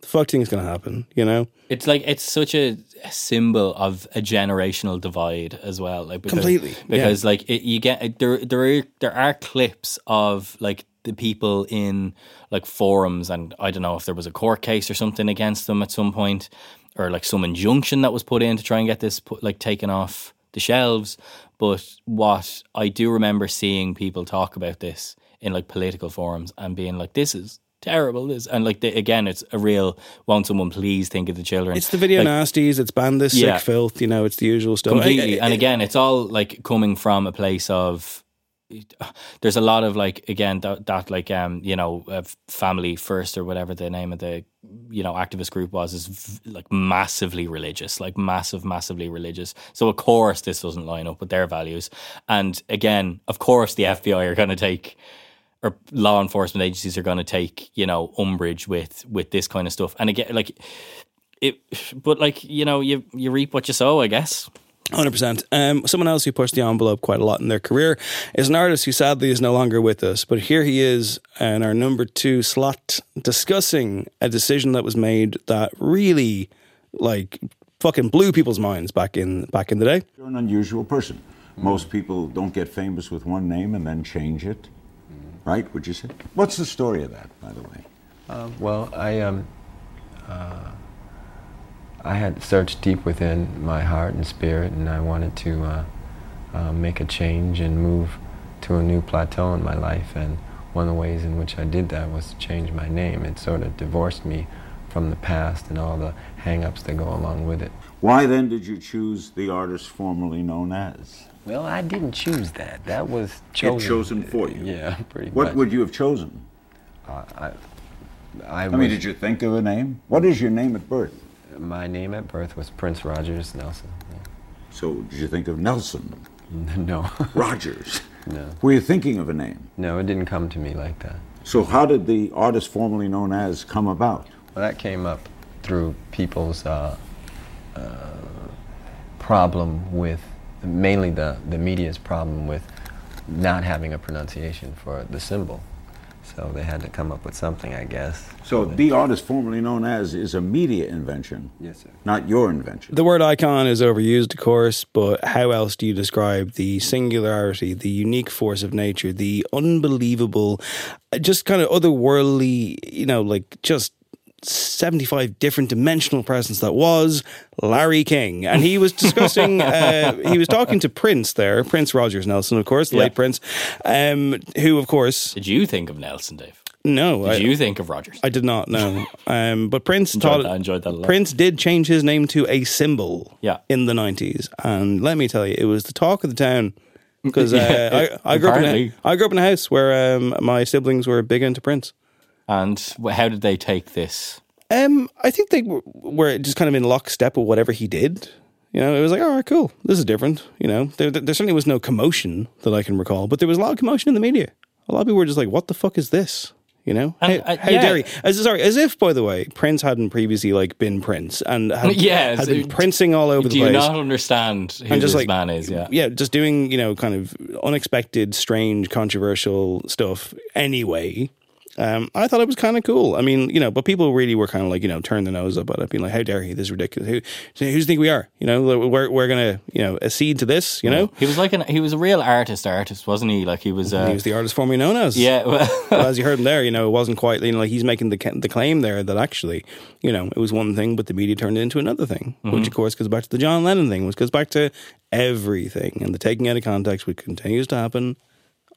the fuck thing's going to happen, you know? it's like it's such a symbol of a generational divide as well. Like because, Completely, yeah. because like it, you get there there are there are clips of like the people in like forums and I don't know if there was a court case or something against them at some point or like some injunction that was put in to try and get this put, like taken off the shelves. But what I do remember seeing people talk about this in like political forums and being like, "This is." Terrible, this and like the, again, it's a real. Won't someone please think of the children? It's the video Like, nasties, it's sick Yeah. filth, you know, it's the usual stuff. completely I- I- and again it's all like coming from a place of there's a lot of like again that, that like um you know uh, family first or whatever the name of the you know activist group was is v- like massively religious like massive massively religious. So of course this doesn't line up with their values. And again of course the FBI are going to take or law enforcement agencies are going to take you know umbrage with with this kind of stuff. And again like it but like you know you you reap what you sow i guess Hundred percent. Um, someone else who pushed the envelope quite a lot in their career is an artist who sadly is no longer with us. But here he is in our number two slot, discussing a decision that was made that really, like, fucking blew people's minds back in back in the day. You're an unusual person. Most people don't get famous with one name and then change it, right? Would you say? What's the story of that, by the way? Um, well, I um, uh, I had searched deep within my heart and spirit, and I wanted to uh, uh, make a change and move to a new plateau in my life. And one of the ways in which I did that was to change my name. It sort of divorced me from the past and all the hang-ups that go along with it. Why then did you choose the artist formerly known as? Well, I didn't choose that. That was It chosen. chosen for you. Yeah, pretty What much. would you have chosen? Uh, I, I, I mean, did you think of a name? What is your name at birth? My name at birth was Prince Rogers Nelson. So did you think of Nelson? No. Rogers? No. Were you thinking of a name? No, it didn't come to me like that. So how did the artist formerly known as come about? Well, that came up through people's uh, uh, problem with, mainly the, the media's problem with not having a pronunciation for the symbol. So they had to come up with something, I guess. So the artist formerly known as is a media invention. Yes, sir. Not your invention. The word icon is overused, of course, but how else do you describe the singularity, the unique force of nature, the unbelievable, just kind of otherworldly, you know, like just 75 different dimensional presence that was Larry King. And he was discussing, uh, he was talking to Prince there, Prince Rogers Nelson, of course, the Yeah. late Prince, um, who, of course. Did you think of Nelson, Dave? No. Did I- you think of Rogers? I did not know. Um, but Prince Enjoyed taught that- enjoyed that a lot. Prince did change his name to a symbol. Yeah. In the nineties, and let me tell you, it was the talk of the town. Because Yeah, uh, I, I grew up in a. I grew up in a house where um, my siblings were big into Prince. And how did they take this? Um, I think they were, just kind of in lockstep with whatever he did. You know, it was like, all right, cool, this is different. You know, there, there certainly was no commotion that I can recall, but there was a lot of commotion in the media. A lot of people were just like, "What the fuck is this?" You know, And, how, uh, how yeah. dare he? As, sorry, as if, by the way, Prince hadn't previously like been Prince and had, Yeah, had been princing all over the place. Do you not understand who And this just like man is? Yeah. yeah, just doing you know kind of unexpected, strange, controversial stuff. Anyway, um, I thought it was kind of cool. I mean, you know, but people really were kind of like you know turn their nose up at it, being like, "How dare he? This is ridiculous. Who, who do you think we are? You know, we're we're gonna you know accede to this. You know." He was like an he was a real artist artist, wasn't he? Like he was uh, he was the artist formerly known as. Yeah, well- Well, as you heard him there, you know, it wasn't quite, you know, like he's making the the claim there that actually, you know, it was one thing, but the media turned it into another thing, which Mhm. of course goes back to the John Lennon thing, which goes back to everything and the taking out of context, which continues to happen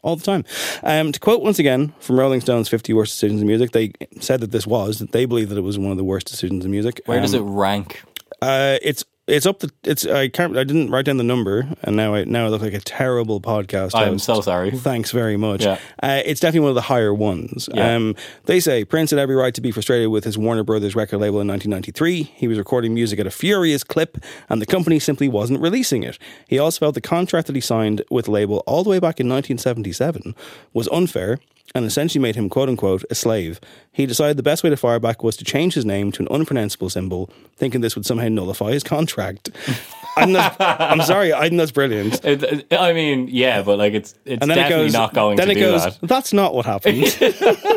all the time. Um, to quote once again from Rolling Stone's 50 Worst Decisions in Music, they said that this was, that they believe that it was one of the worst decisions in music. Where does it Um, rank? uh, it's it's up the it's I can't I didn't write down the number and now I now I look like a terrible podcast. I'm so sorry. Thanks very much. Yeah. Uh, it's definitely one of the higher ones. Yeah. Um, they say Prince had every right to be frustrated with his Warner Brothers record label in 1993. He was recording music at a furious clip, and the company simply wasn't releasing it. He also felt the contract that he signed with the label all the way back in 1977 was unfair and essentially made him quote unquote a slave. He decided the best way to fire back was to change his name to an unpronounceable symbol, thinking this would somehow nullify his contract. I'm, not, I'm sorry, I think that's brilliant. It- I mean, yeah, but like it's it's definitely it goes, not going then to it do goes, that. That's not what happened.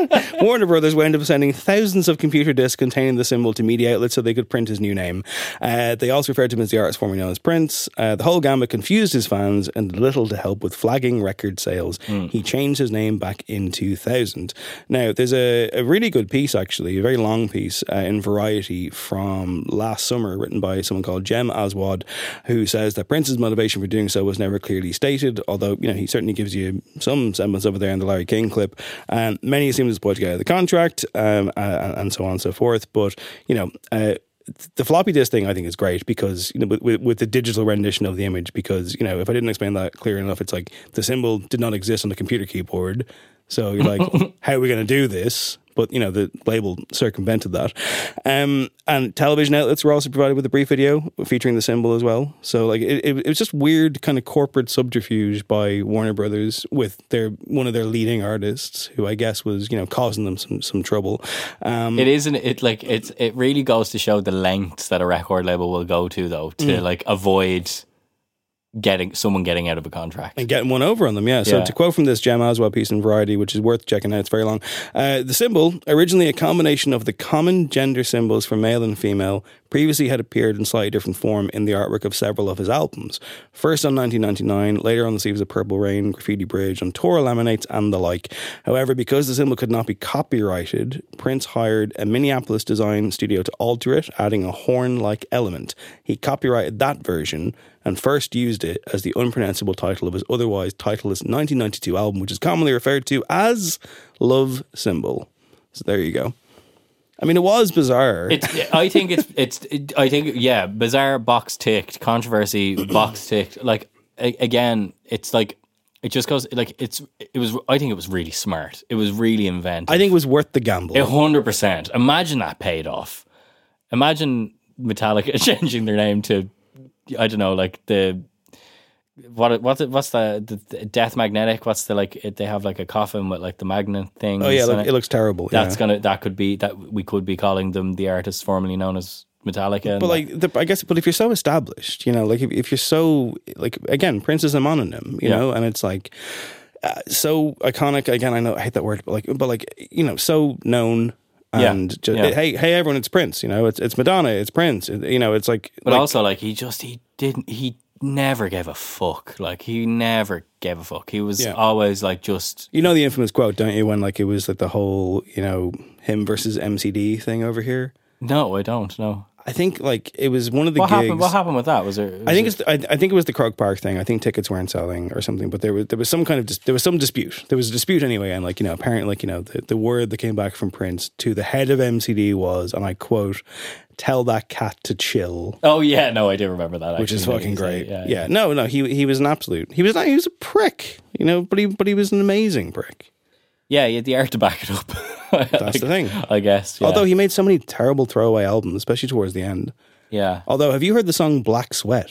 Warner Brothers wound up sending thousands of computer disks containing the symbol to media outlets so they could print his new name. Uh, they also referred to him as the artist formerly known as Prince. Uh, the whole gambit confused his fans and little to help with flagging record sales. Hmm. He changed his name back in 2000. Now, there's a, a really good piece, actually, a very long piece uh, in Variety from last summer, written by someone called Jem Aswad, who says that Prince's motivation for doing so was never clearly stated, although, you know, he certainly gives you some semblance over there in the Larry King clip. Um, many assume it's supposed to get out of the contract um, and so on and so forth. But, you know, uh, the floppy disk thing I think is great because you know with, with, with the digital rendition of the image because you know if I didn't explain that clear enough it's like the symbol did not exist on the computer keyboard so you're like how are we going to do this? But you know the label circumvented that. Um, and television outlets were also provided with a brief video featuring the symbol as well. So like it, it, it was just weird kind of corporate subterfuge by Warner Brothers with their one of their leading artists who I guess was you know causing them some some trouble. Um, It isn't it like it's it really goes to show the lengths that a record label will go to though to Mm. like avoid getting someone getting out of a contract. and getting one over on them. Yeah. So Yeah. to quote from this Jem Aswad piece in Variety, which is worth checking out, it's very long. Uh, the symbol, originally a combination of the common gender symbols for male and female, previously had appeared in slightly different form in the artwork of several of his albums. First on 1999, later on the sleeves of Purple Rain, Graffiti Bridge, on Torah laminates, and the like. However, because the symbol could not be copyrighted, Prince hired a Minneapolis design studio to alter it, adding a horn-like element. He copyrighted that version and first used it as the unpronounceable title of his otherwise titleless 1992 album, which is commonly referred to as Love Symbol. So there you go. I mean, it was bizarre. It's. I think it's. It's. It, I think. Yeah. Bizarre box ticked. Controversy box ticked. Like a, again, it's like it just goes like it's. It was. I think it was really smart. It was really inventive. I think it was worth the gamble. A hundred percent. Imagine that paid off. Imagine Metallica changing their name to I don't know, like the what what's it, what's the, the, Death Magnetic? What's the like? It, they have like a coffin with like the magnet thing. Oh, yeah, look- it looks terrible, That's yeah. gonna that could be that we could be calling them the artists formerly known as Metallica. But like, the, I guess, but if you're so established, you know, like if, if you're so like again, Prince is a mononym, you Yeah. know, and it's like uh, so iconic. Again, I know I hate that word, but like, but like you know, so known. Yeah. And just, Yeah. hey, hey, everyone! It's Prince. You know, it's it's Madonna. It's Prince. You know, it's like, But like- also, like he just he didn't he never gave a fuck. Like he never gave a fuck. He was Yeah. always like just you know the infamous quote, don't you? When like it was like the whole you know him versus MCD thing over here. no, I don't know. I think like it was one of the What gigs. happened? What happened with that? Was there? I think was it's. I, I think it was the Croke Park thing. I think tickets weren't selling or something. But there was there was some kind of dis, there was some dispute. There was a dispute anyway, and like you know, apparently, like you know, the, the word that came back from Prince to the head of MCD was, and I quote, "Tell that cat to chill." Oh yeah, no, I do remember that. Which is actually, fucking great. it. Yeah, no, no, he he was an absolute. He was not. He was a prick, you know. But he but he was an amazing prick. yeah, he had the art to back it up. That's the thing. I guess. Yeah. Although he made so many terrible throwaway albums, especially towards the end. yeah. Although, have you heard the song "Black Sweat"?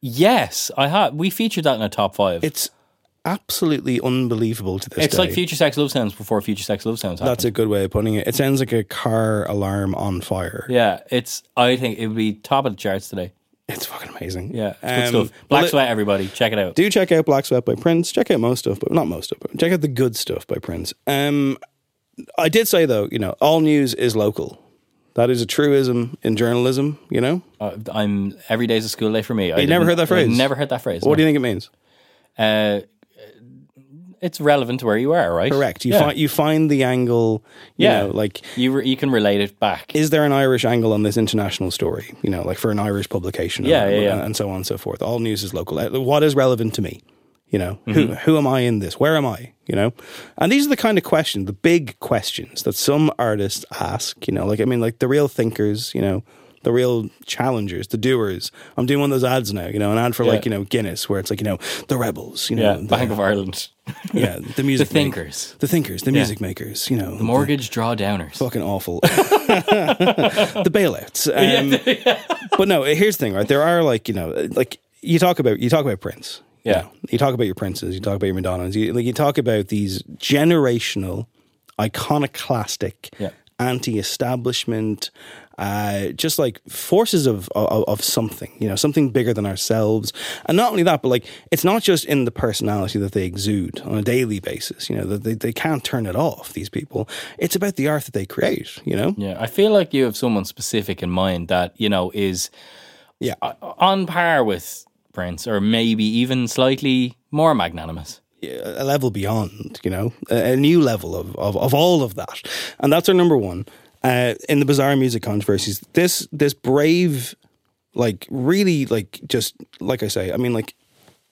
Yes, I have. We featured that in a top five. It's absolutely unbelievable to this It's day. like Future Sex Love Sounds before Future Sex Love Sounds. That's a good way of putting it. It sounds like a car alarm on fire. Yeah, it's. I think it would be top of the charts today. It's fucking amazing. Yeah, it's Um, good stuff. Black Sweat, everybody, check it out. Do check out Black Sweat by Prince. Check out most stuff, but not most stuff. But check out the good stuff by Prince. Um, I did say though, you know, all news is local. That is a truism in journalism. You know, Uh, I'm every day's a school day for me. I you never heard that phrase. I never heard that phrase. What do you think it means? Uh, it's relevant to where you are, right? Correct. You Yeah. find you find the angle. You Yeah. know, like you re- you can relate it back. is there an Irish angle on this international story? You know, like for an Irish publication, Yeah, yeah, yeah. and so on and so forth. All news is local. Uh, What is relevant to me? You know, who Mhm. who am I in this? Where am I? You know, and these are the kind of questions, the big questions that some artists ask. You know, like I mean, like the real thinkers. You know. The real challengers, the doers. I'm doing one of those ads now, you know, an ad for Yeah. like, you know, Guinness, where it's like, you know, the rebels, you know, yeah, the- Bank of Ireland. yeah, the music the make- thinkers, the thinkers, the Yeah. music makers, you know, the mortgage drawdowners. fucking awful. the bailouts. Um, but no, here's the thing, right? There are like you know, like you talk about you talk about Prince. You Yeah. know. you talk about your princes. You talk about your Madonnas. You, like you talk about these generational, iconoclastic, Yeah. anti-establishment. Uh, just like forces of, of of something, you know, something bigger than ourselves, and not only that, but like it's not just in the personality that they exude on a daily basis. You know, that they, they can't turn it off. These people, it's about the art that they create. You know, Yeah, I feel like you have someone specific in mind that you know is yeah on par with Prince, or maybe even slightly more magnanimous. a level beyond, you know, a, new level of, of, of all of that. And that's our number one. Uh, in the bizarre music controversies, this this brave, like really like just like I say, I mean like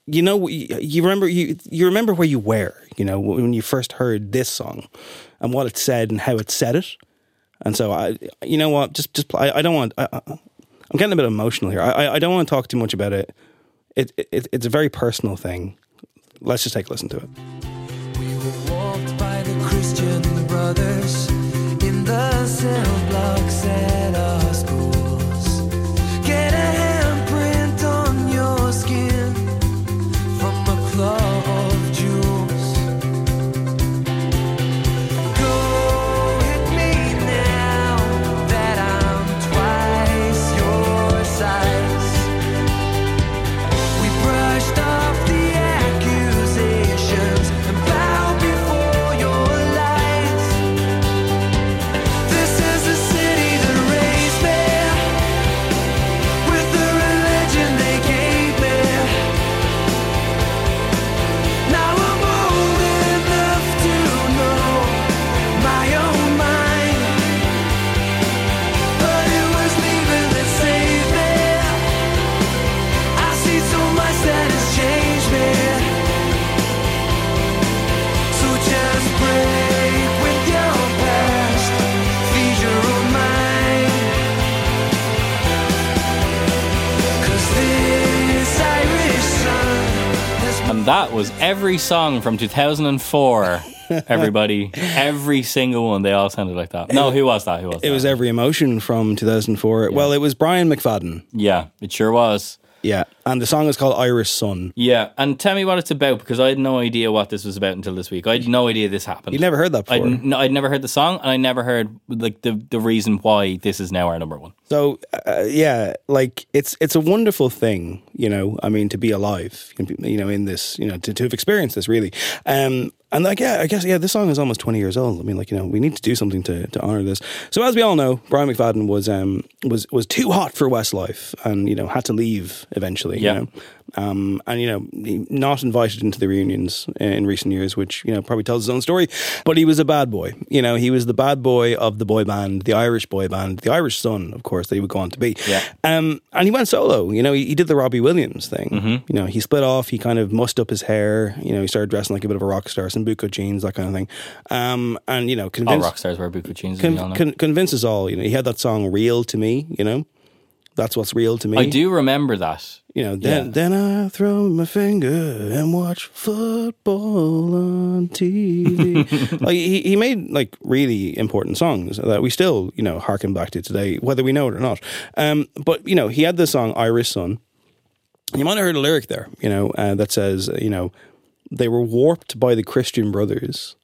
you know you, remember you you remember where you were, you know, when you first heard this song and what it said and how it said it. And so I you know what, just just I, I don't want I, I, I'm getting a bit emotional here. I- I don't want to talk too much about it. It, it it's a very personal thing. Let's just take a listen to it. walked by the Christian brothers in the cell blocks at our every song from 2004 Everybody, every single one, they all sounded like that. No, who was that? Who was It that? was Every Emotion from 2004. Well, it was Brian McFadden. Yeah, it sure was. Yeah, and the song is called Irish Sun. Yeah, and tell me what it's about because I had no idea what this was about until this week. I had no idea this happened. You'd never heard that I'd, before? no, I'd never heard the song, and I never heard like the the reason why this is now our number one. So uh, yeah, like it's it's a wonderful thing, you know. I mean, to be alive, you know, in this, you know, to, to have experienced this really. Um, and like yeah, I guess yeah, this song is almost twenty years old. I mean, like you know, we need to do something to, to honor this. So as we all know, Brian McFadden was um was was too hot for Westlife, and you know had to leave eventually. Yeah. You know? Um, and you know, not invited into the reunions in recent years, which you know probably tells his own story. But he was a bad boy. You know, he was the bad boy of the boy band, the Irish boy band, the Irish Sun, of course, that he would go on to be. Yeah. Um, and he went solo. You know, he, he did the Robbie Williams thing. Mm-hmm. You know, he split off. He kind of mussed up his hair. You know, he started dressing like a bit of a rock star, some bootcut jeans, that kind of thing. Um, and you know, All rock stars wear bootcut jeans. con- con- convince us all. You know, he had that song "Real to Me." You know, that's what's real to me. I do remember that. You know, then Yeah. then I throw my finger and watch football on TV. like he, he made like really important songs that we still you know harken back to today, whether we know it or not. Um, but you know, he had the song "Irish Sun." You might have heard a lyric there, you know, uh, that says, you know, they were warped by the Christian Brothers.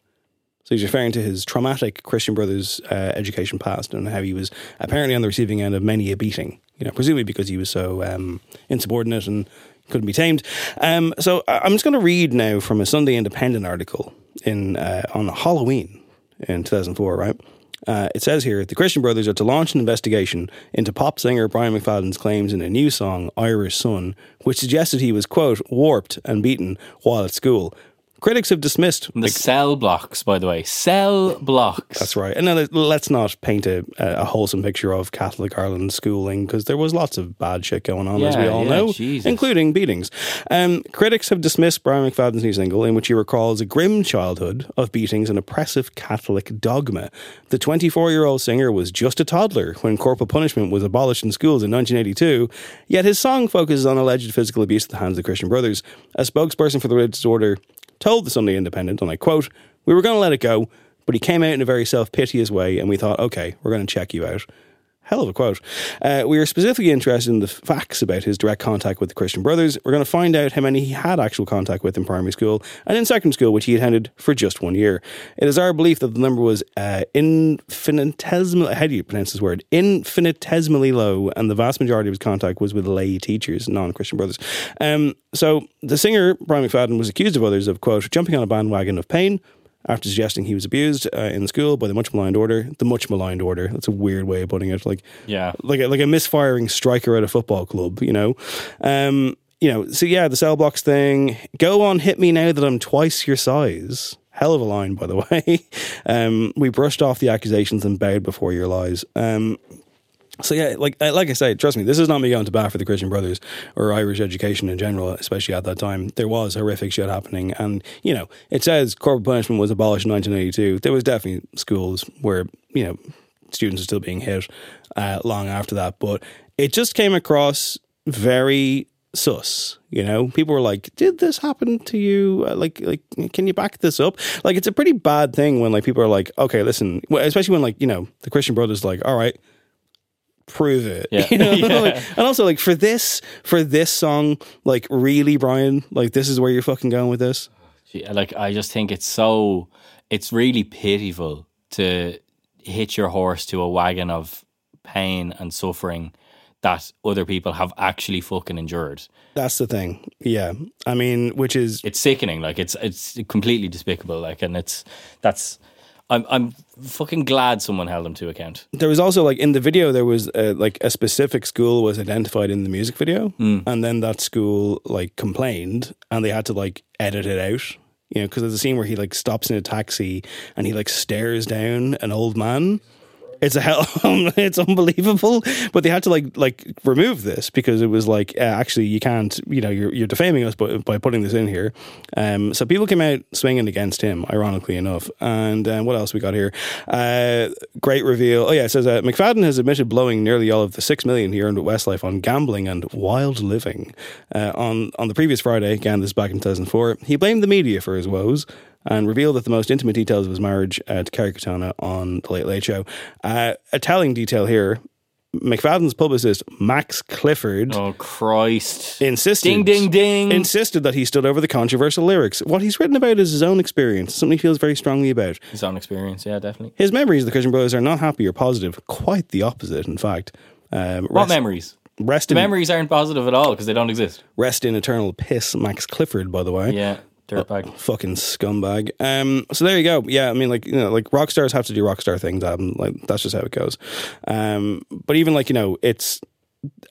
So he's referring to his traumatic Christian Brothers uh, education past and how he was apparently on the receiving end of many a beating, you know, presumably because he was so um, insubordinate and couldn't be tamed. Um, so I'm just going to read now from a Sunday Independent article in uh, on Halloween in 2004, right? Uh, it says here the Christian Brothers are to launch an investigation into pop singer Brian McFadden's claims in a new song, Irish Son, which suggested he was, quote, warped and beaten while at school. Critics have dismissed The cell blocks, by the way, cell blocks. That's right. And then let's not paint a, a wholesome picture of Catholic Ireland schooling because there was lots of bad shit going on, as we all yeah, know, Jesus. including beatings. Um, critics have dismissed Brian McFadden's new single, in which he recalls a grim childhood of beatings and oppressive Catholic dogma. The 24 year old singer was just a toddler when corporal punishment was abolished in schools in 1982, yet his song focuses on alleged physical abuse at the hands of the Christian Brothers. A spokesperson for the religious order told the Sunday Independent, and I quote, We were going to let it go, but he came out in a very self piteous way, and we thought, okay, we're going to check you out. Hell of a quote. Uh, we are specifically interested in the facts about his direct contact with the Christian Brothers. We're going to find out how many he had actual contact with in primary school and in secondary school, which he attended for just one year. It is our belief that the number was uh, infinitesimal. How do you pronounce this word? Infinitesimally low, and the vast majority of his contact was with lay teachers, non-Christian brothers. Um, so the singer Brian McFadden was accused of others of quote jumping on a bandwagon of pain after suggesting he was abused uh, in school by the much maligned order. The much maligned order. That's a weird way of putting it. Like Yeah. like a, like a misfiring striker at a football club. You know. Um, you know. So yeah, the cell blocks thing. Go on, hit me now that I'm twice your size. Hell of a line, by the way. Um, we brushed off the accusations and bowed before your lies. Um, so yeah, like like I say, trust me, this is not me going to bat for the Christian Brothers or Irish education in general, especially at that time. There was horrific shit happening, and you know, it says corporal punishment was abolished in 1982. There was definitely schools where you know students are still being hit uh, long after that, but it just came across very sus. You know, people were like, "Did this happen to you? Uh, Like, like, can you back this up?" Like, it's a pretty bad thing when like people are like, "Okay, listen," especially when like you know the Christian Brothers like, "All right." Prove it. Yeah. You know? Yeah. Like, and also like for this for this song, like really, Brian, like this is where you're fucking going with this. Like I just think it's so it's really pitiful to hitch your horse to a wagon of pain and suffering that other people have actually fucking endured. That's the thing. Yeah. I mean, which is It's sickening. Like it's it's completely despicable. Like and it's that's I'm I'm fucking glad someone held him to account. there was also like in the video there was uh, like a specific school was identified in the music video and then that school like complained and they had to like edit it out you know because there's a scene where he like stops in a taxi and he like stares down an old man it's a hell it's unbelievable. But they had to like like remove this because it was like uh, actually you can't you know you're, you're defaming us by, by putting this in here. Um so people came out swinging against him ironically enough. And uh, what else we got here? Uh great reveal. Oh yeah it says uh, mcfadden has admitted blowing nearly all of the six million he earned at westlife on gambling and wild living. Uh, on on the previous friday again this is back in 2004 he blamed the media for his woes and revealed that the most intimate details of his marriage uh, to Kerry Katona on The Late Late Show. Uh, a telling detail here McFadden's publicist, Max Clifford. Oh, Christ. Insisted. Ding, ding, ding. Insisted that he stood over the controversial lyrics. What he's written about is his own experience, something he feels very strongly about. His own experience, yeah, definitely. His memories of the Christian Brothers are not happy or positive. Quite the opposite, in fact. Um, What memories? Rest in, memories aren't positive at all because they don't exist. Rest in eternal piss, Max Clifford, by the way. Yeah, dirtbag. Oh, fucking scumbag. Um, so there you go. Yeah, I mean, like you know, like rock stars have to do rock star things. Um, like that's just how it goes. Um, but even like you know, it's.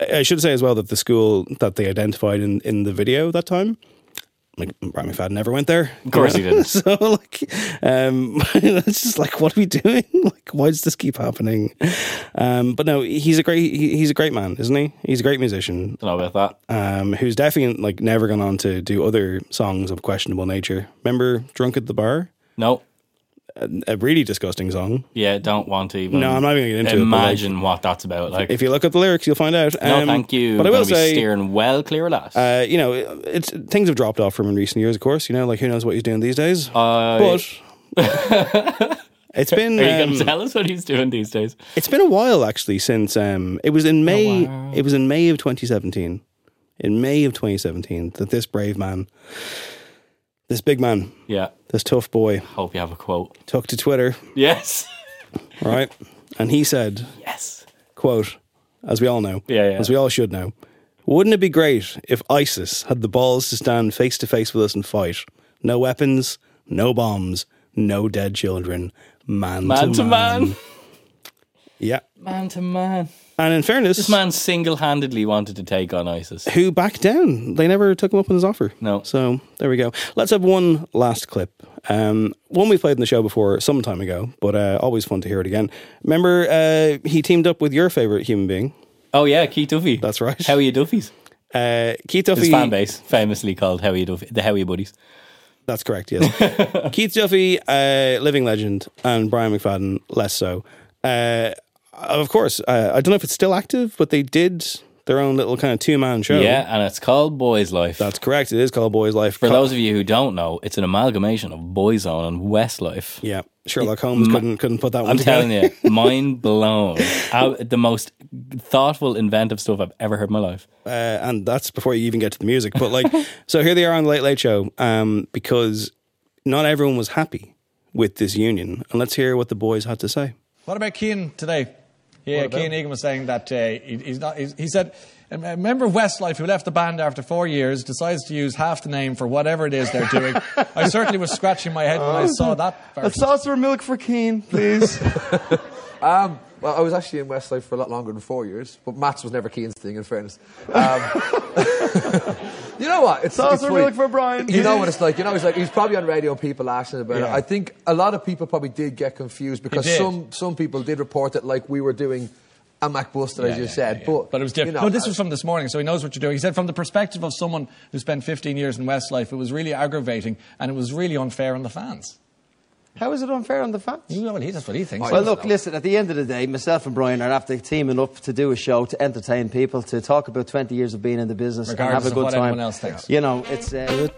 I should say as well that the school that they identified in in the video that time. Like Brian McFadden never went there. Of course he didn't. so like, um, it's just like, what are we doing? Like, why does this keep happening? Um, but no, he's a great, he, he's a great man, isn't he? He's a great musician. Don't know about that. Um, who's definitely like never gone on to do other songs of questionable nature. Remember "Drunk at the Bar"? No. A, really disgusting song. Yeah, don't want to even. No, I'm not even gonna get into it, but, like, Imagine what that's about. Like, if you look up the lyrics, you'll find out. no, Um, thank you. But I will say, steering well clear of that. uh, you know, it's things have dropped off from in recent years. Of course, you know, like who knows what he's doing these days. Uh, but it's been. Are you going um, to tell us what he's doing these days? It's been a while actually since um, it was in May. It was in May of 2017. In May of 2017, that this brave man, this big man, Yeah. this tough boy, Hope you have a quote. took to Twitter, Yes. right, and he said, Yes. "quote As we all know, Yeah, yeah. as we all should know, wouldn't it be great if ISIS had the balls to stand face to face with us and fight? No weapons, no bombs, no dead children, man, Man to man. Yeah, Man to man. And in fairness, This man single handedly wanted to take on ISIS. who backed down. They never took him up on his offer. No. So there we go. Let's have one last clip. Um, one we played in the show before some time ago, but uh, always fun to hear it again. Remember, uh, he teamed up with your favorite human being. Oh, yeah, Keith Duffy. That's right. How are you Duffies? Uh, Keith His fan base, famously called Howie Duffy, the Howie Buddies. That's correct. Yes. Keith Duffy, uh, living legend, and Brian McFadden, less so. Uh, of course, uh, I don't know if it's still active, but they did their own little kind of two man show. Yeah, and it's called Boyzlife. That's correct. It is called Boyzlife. For Co- those of you who don't know, it's an amalgamation of Boyzone and Westlife. Yeah, Sherlock Holmes Ma- couldn't couldn't put that one I'm together. telling you, mind blown. How, the most thoughtful, inventive stuff I've ever heard in my life. uh, and that's before you even get to the music. But like, so here they are on the Late Late Show, um, because not everyone was happy with this union, and let's hear what the boys had to say. What about Kian today? Yeah, Kian Egan was saying that uh, he, he's not. He's, he said, a member of Westlife who left the band after four years decides to use half the name for whatever it is they're doing. I certainly was scratching my head when I saw that. A saucer of milk for Kian, please. Um, well, I was actually in Westlife for a lot longer than four years, but Matt's was never Kian's thing, in fairness. Um, you know what? It's, it's of for Brian. You know what it's like. You know, he's like he's probably on radio. People asking about it. I think a lot of people probably did get confused because some some people did report that like we were doing a McBusted, as you said. But But it was different. You know, no, this was from this morning, so he knows what you're doing. He said, from the perspective of someone who spent 15 years in Westlife, it was really aggravating and it was really unfair on the fans. How is it unfair on the fans? Well, he, that's what he thinks. Well, look, listen, at the end of the day, myself and Brian are after teaming up to do a show to entertain people, to talk about 20 years of being in the business Regardless and have a of good what time. anyone else thinks. You know, it's. Uh,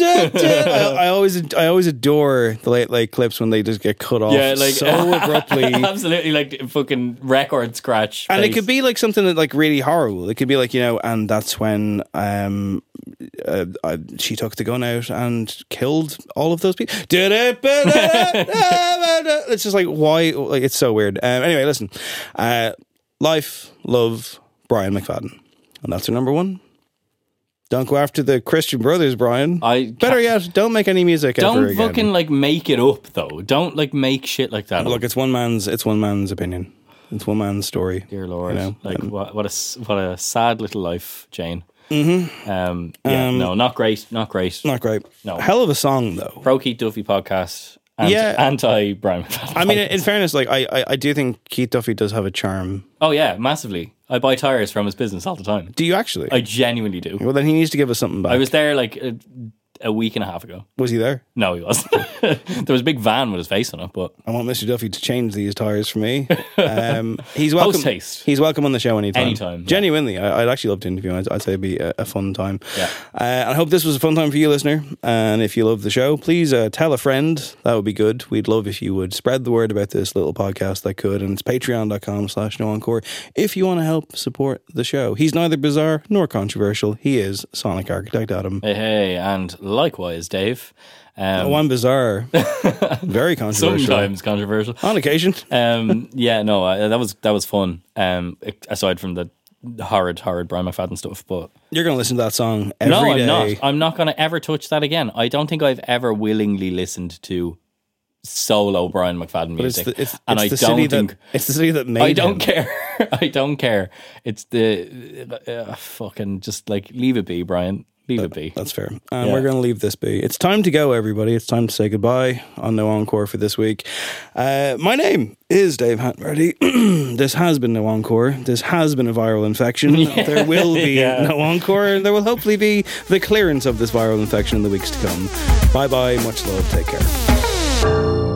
I, I always I always adore the late late clips when they just get cut off yeah, like so abruptly. absolutely like fucking record scratch. And it could be like something that like really horrible. It could be like you know, and that's when um, uh, uh, she took the gun out and killed all of those people. it's just like why? Like it's so weird. Um, anyway, listen, uh, life, love, Brian McFadden, and that's our number one. Don't go after the Christian brothers, Brian. I better yet, don't make any music ever Don't fucking like make it up though. Don't like make shit like that. Look, it's one man's. It's one man's opinion. It's one man's story. Dear Lord, you know? like Um, what, what a what a sad little life, Jane. Mhm. Um, yeah, Um, no, not great, not great, not great. No, Hell of a song though. Pro Keith Duffy podcast. Anti, Yeah. anti Brian. McFadden I mean, in fairness, like I, I, I do think Keith Duffy does have a charm. oh yeah, massively. I buy tires from his business all the time. Do you actually? I genuinely do. well, then he needs to give us something back. I was there like uh, a week and a half ago. Was he there? No, he wasn't. there was a big van with his face on it, but I want Mr. Duffy to change these tires for me. Um, he's welcome. Post haste. He's welcome on the show anytime. Anytime, yeah. Genuinely, I, I'd actually love to interview him. I'd, I'd say it'd be a, a fun time. Yeah. Uh, I hope this was a fun time for you, listener. And if you love the show, please uh, tell a friend. That would be good. We'd love if you would spread the word about this little podcast that could. And it's patreon.com slash no encore if you want to help support the show. He's neither bizarre nor controversial. He is Sonic Architect Adam. hey, hey, and likewise, Dave. Um, oh, I'm bizarre. Very controversial. Sometimes controversial. On occasion. um, yeah, no, uh, that was that was fun. Um, aside from the horrid, horrid Brian McFadden stuff, but You're going to listen to that song every no, I'm day. not. I'm not going to ever touch that again. I don't think I've ever willingly listened to solo Brian McFadden But it's music, the- it's- and it's I the don't city that- think it's the city that made I don't him. care. I don't care. It's the uh, fucking just like leave it be, Brian. Leave it be. That's fair. And Yeah. we're going to leave this be. It's time to go, everybody. It's time to say goodbye on No Encore for this week. Uh, my name is Dave Hanratty. this has been No Encore. This has been a viral infection. There will be Yeah. No Encore. and There will hopefully be the clearance of this viral infection in the weeks to come. Bye bye. Much love. Take care.